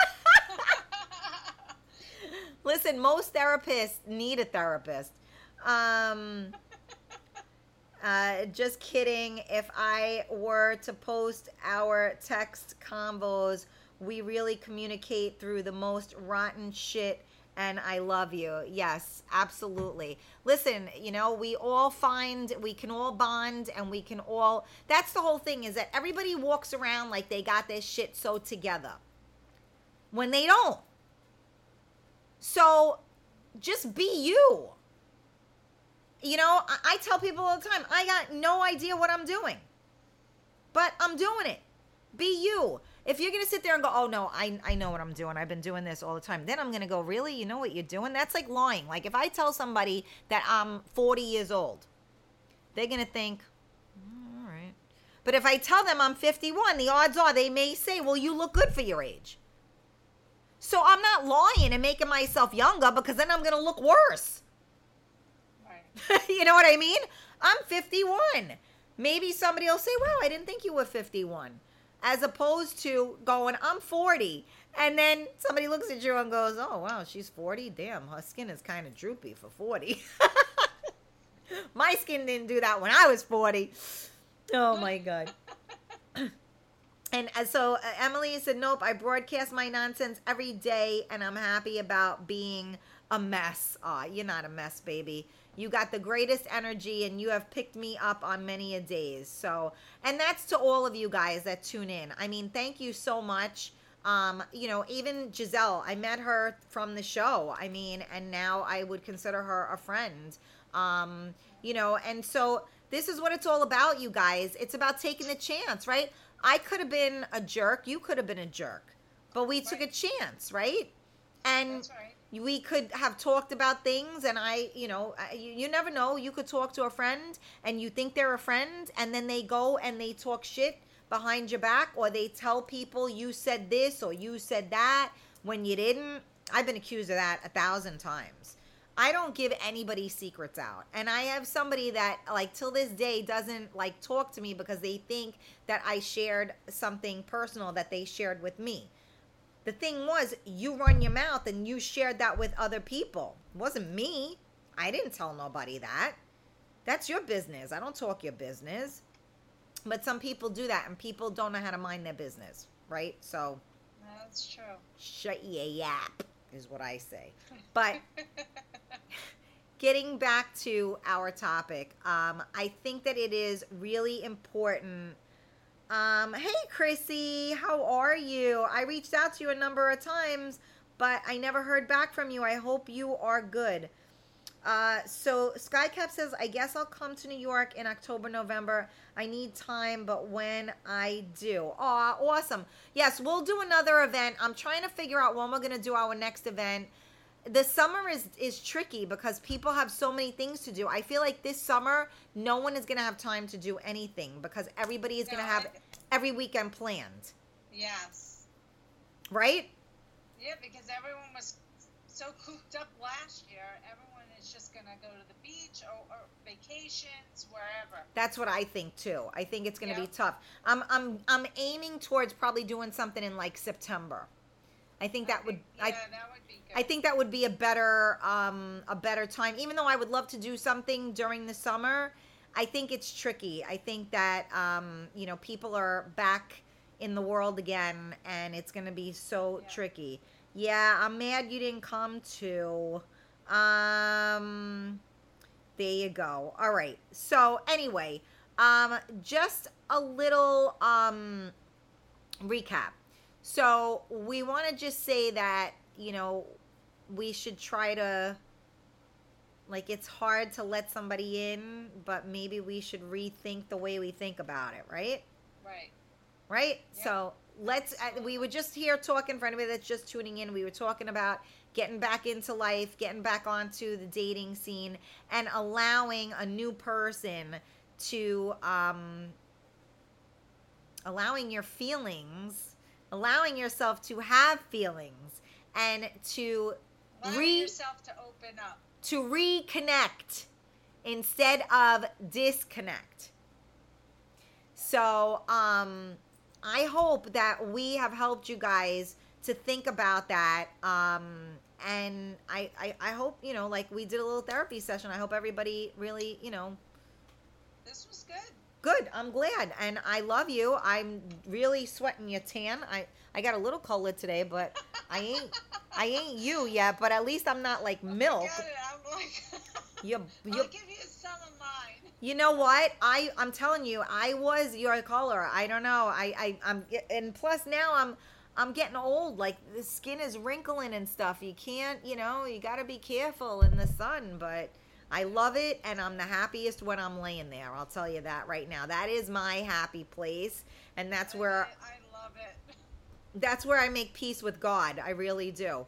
Speaker 1: Listen, most therapists need a therapist. Um, uh, just kidding. If I were to post our text combos, we really communicate through the most rotten shit and I love you. Yes, absolutely. Listen, you know, we all find we can all bond and we can all that's the whole thing is that everybody walks around like they got their shit so together. When they don't. So just be you. You know, I, I tell people all the time, I got no idea what I'm doing. But I'm doing it. Be you if you're gonna sit there and go, oh no, I I know what I'm doing. I've been doing this all the time. Then I'm gonna go, really? You know what you're doing? That's like lying. Like if I tell somebody that I'm 40 years old, they're gonna think, mm, all right. But if I tell them I'm 51, the odds are they may say, well, you look good for your age. So I'm not lying and making myself younger because then I'm gonna look worse.
Speaker 3: Right.
Speaker 1: you know what I mean? I'm 51. Maybe somebody will say, wow, I didn't think you were 51 as opposed to going, I'm 40. And then somebody looks at you and goes, Oh, wow, she's 40. Damn, her skin is kind of droopy for 40. my skin didn't do that when I was 40. Oh, my God. and uh, so uh, Emily said, Nope, I broadcast my nonsense every day, and I'm happy about being a mess. Aw, you're not a mess, baby. You got the greatest energy and you have picked me up on many a days. So, and that's to all of you guys that tune in. I mean, thank you so much. Um, you know, even Giselle, I met her from the show. I mean, and now I would consider her a friend. Um, you know, and so this is what it's all about, you guys. It's about taking the chance, right? I could have been a jerk, you could have been a jerk, but we took a chance, right? And
Speaker 3: right
Speaker 1: we could have talked about things and i you know you, you, never know. You could talk to a friend and you think they're a friend and then they go and they talk shit behind your back or they tell people you said this or you said that when you didn't. I've been accused of that a thousand times. I don't give anybody secrets out. And i have somebody that like till this day doesn't like talk to me because they think that i shared something personal that they shared with me the thing was, you run your mouth and you shared that with other people. It wasn't me. I didn't tell nobody that. That's your business. I don't talk your business. But some people do that and people don't know how to mind their business, right? So
Speaker 3: that's true.
Speaker 1: Shut your yap is what I say. But getting back to our topic, um, I think that it is really important. Um, hey, Chrissy, how are you? I reached out to you a number of times, but I never heard back from you. I hope you are good. Uh, so Skycap says, I guess I'll come to New York in October, November. I need time, but when I do. Aw, awesome. Yes, we'll do another event. I'm trying to figure out when we're going to do our next event. The summer is is tricky because people have so many things to do. I feel like this summer, no one is going to have time to do anything because everybody is going to have every weekend planned,
Speaker 3: Yes.
Speaker 1: right?
Speaker 3: Yeah, because everyone was so cooped up last year. Everyone is just gonna go to the beach or, or vacations, wherever.
Speaker 1: That's what I think too. I think it's going to
Speaker 3: Yeah.
Speaker 1: be tough. I'm I'm I'm aiming towards probably doing something in like September. I think that would
Speaker 3: yeah,
Speaker 1: I
Speaker 3: that would be good.
Speaker 1: I think that would be a better um a better time. Even though I would love to do something during the summer, I think it's tricky. I think that um you know people are back in the world again and it's going to be so
Speaker 3: Yeah.
Speaker 1: tricky. Yeah, I'm mad you didn't come to um there you go. All right. So anyway, um, just a little um recap. So we want to just say that you know we should try to like it's hard to let somebody in, but maybe we should rethink the way we think about it, right?
Speaker 3: right.
Speaker 1: right?
Speaker 3: Yeah.
Speaker 1: So let's. We were just here talking for anybody that's just tuning in. We were talking about getting back into life, getting back onto the dating scene, and allowing a new person to, um, allowing your feelings, allowing yourself to have feelings, and to
Speaker 3: Allow
Speaker 1: Re-
Speaker 3: yourself to open up.
Speaker 1: To reconnect instead of disconnect. So, um, I hope that we have helped you guys to think about that. Um, and I, I, I hope, you know, like we did a little therapy session. I hope everybody really, you know,
Speaker 3: This was good.
Speaker 1: good. I'm glad. And I love you. I'm really sweating your tan. I, I got a little color today, but I ain't, I ain't you yet, but at least I'm not like milk.
Speaker 3: I'm like.
Speaker 1: You, you,
Speaker 3: I'll give you some of mine.
Speaker 1: You know what? I I'm telling you, I was your color. I don't know. I I I'm and plus now I'm I'm getting old. Like the skin is wrinkling and stuff. You can't, you know, you got to be careful in the sun, but I love it and I'm the happiest when I'm laying there. I'll tell you that right now. That is my happy place and that's where
Speaker 3: I, I love it.
Speaker 1: that's where I make peace with God. I really do.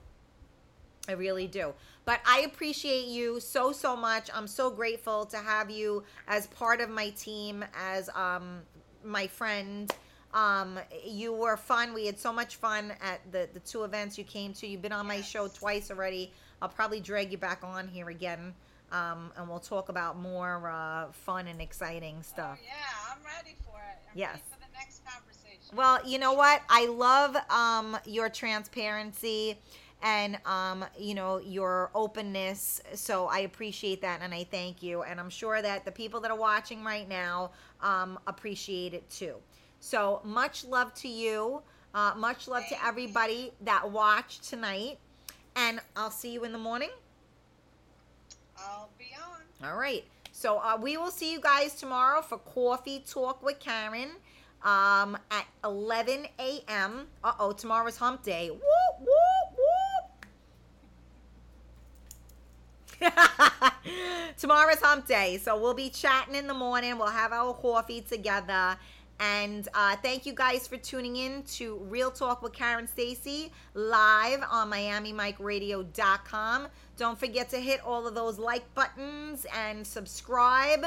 Speaker 1: I really do. But I appreciate you so so much. I'm so grateful to have you as part of my team as um my friend. Um you were fun. We had so much fun at the the two events you came to. You've been on my show twice already. I'll probably drag you back on here again. Um, and we'll talk about more uh, fun and exciting stuff.
Speaker 3: Oh, yeah, I'm ready for it. I'm
Speaker 1: Yes.
Speaker 3: ready for the next conversation.
Speaker 1: Well, you know what? I love um, your transparency and um, you know your openness. So I appreciate that, and I thank you. And I'm sure that the people that are watching right now um, appreciate it too. So much love to you. Uh, much love to everybody that watched tonight. And I'll see you in the morning.
Speaker 3: I'll be on.
Speaker 1: All right. So uh, we will see you guys tomorrow for Coffee Talk with Karen um, at 11 a.m. Uh oh, tomorrow's hump day. Whoop, whoop, tomorrow's hump day. So we'll be chatting in the morning. We'll have our coffee together. And uh, thank you guys for tuning in to Real Talk with Karen Stacy live on MiamiMikeRadio.com. Don't forget to hit all of those like buttons and subscribe.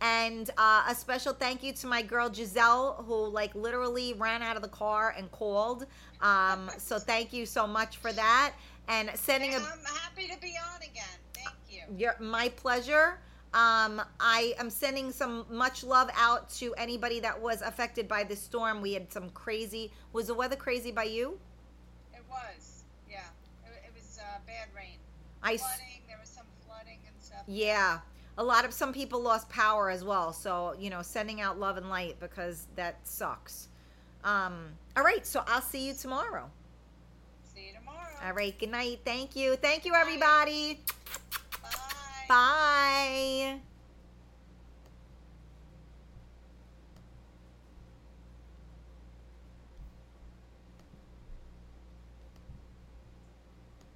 Speaker 1: And uh, a special thank you to my girl Giselle, who like literally ran out of the car and called. Um, so thank you so much for that. And sending a
Speaker 3: I'm happy to be on again.
Speaker 1: Your, my pleasure. Um, I am sending some much love out to anybody that was affected by this storm. We had some crazy. Was the weather crazy by you?
Speaker 3: It was. Yeah. It, it was uh, bad rain.
Speaker 1: I
Speaker 3: Flooding. There was some flooding and stuff.
Speaker 1: yeah. A lot of some people lost power as well. So you know, sending out love and light because that sucks. Um, all right. So I'll see you tomorrow.
Speaker 3: See you tomorrow.
Speaker 1: All right. Good night. Thank you. Thank you, everybody.
Speaker 3: Bye.
Speaker 1: Bye.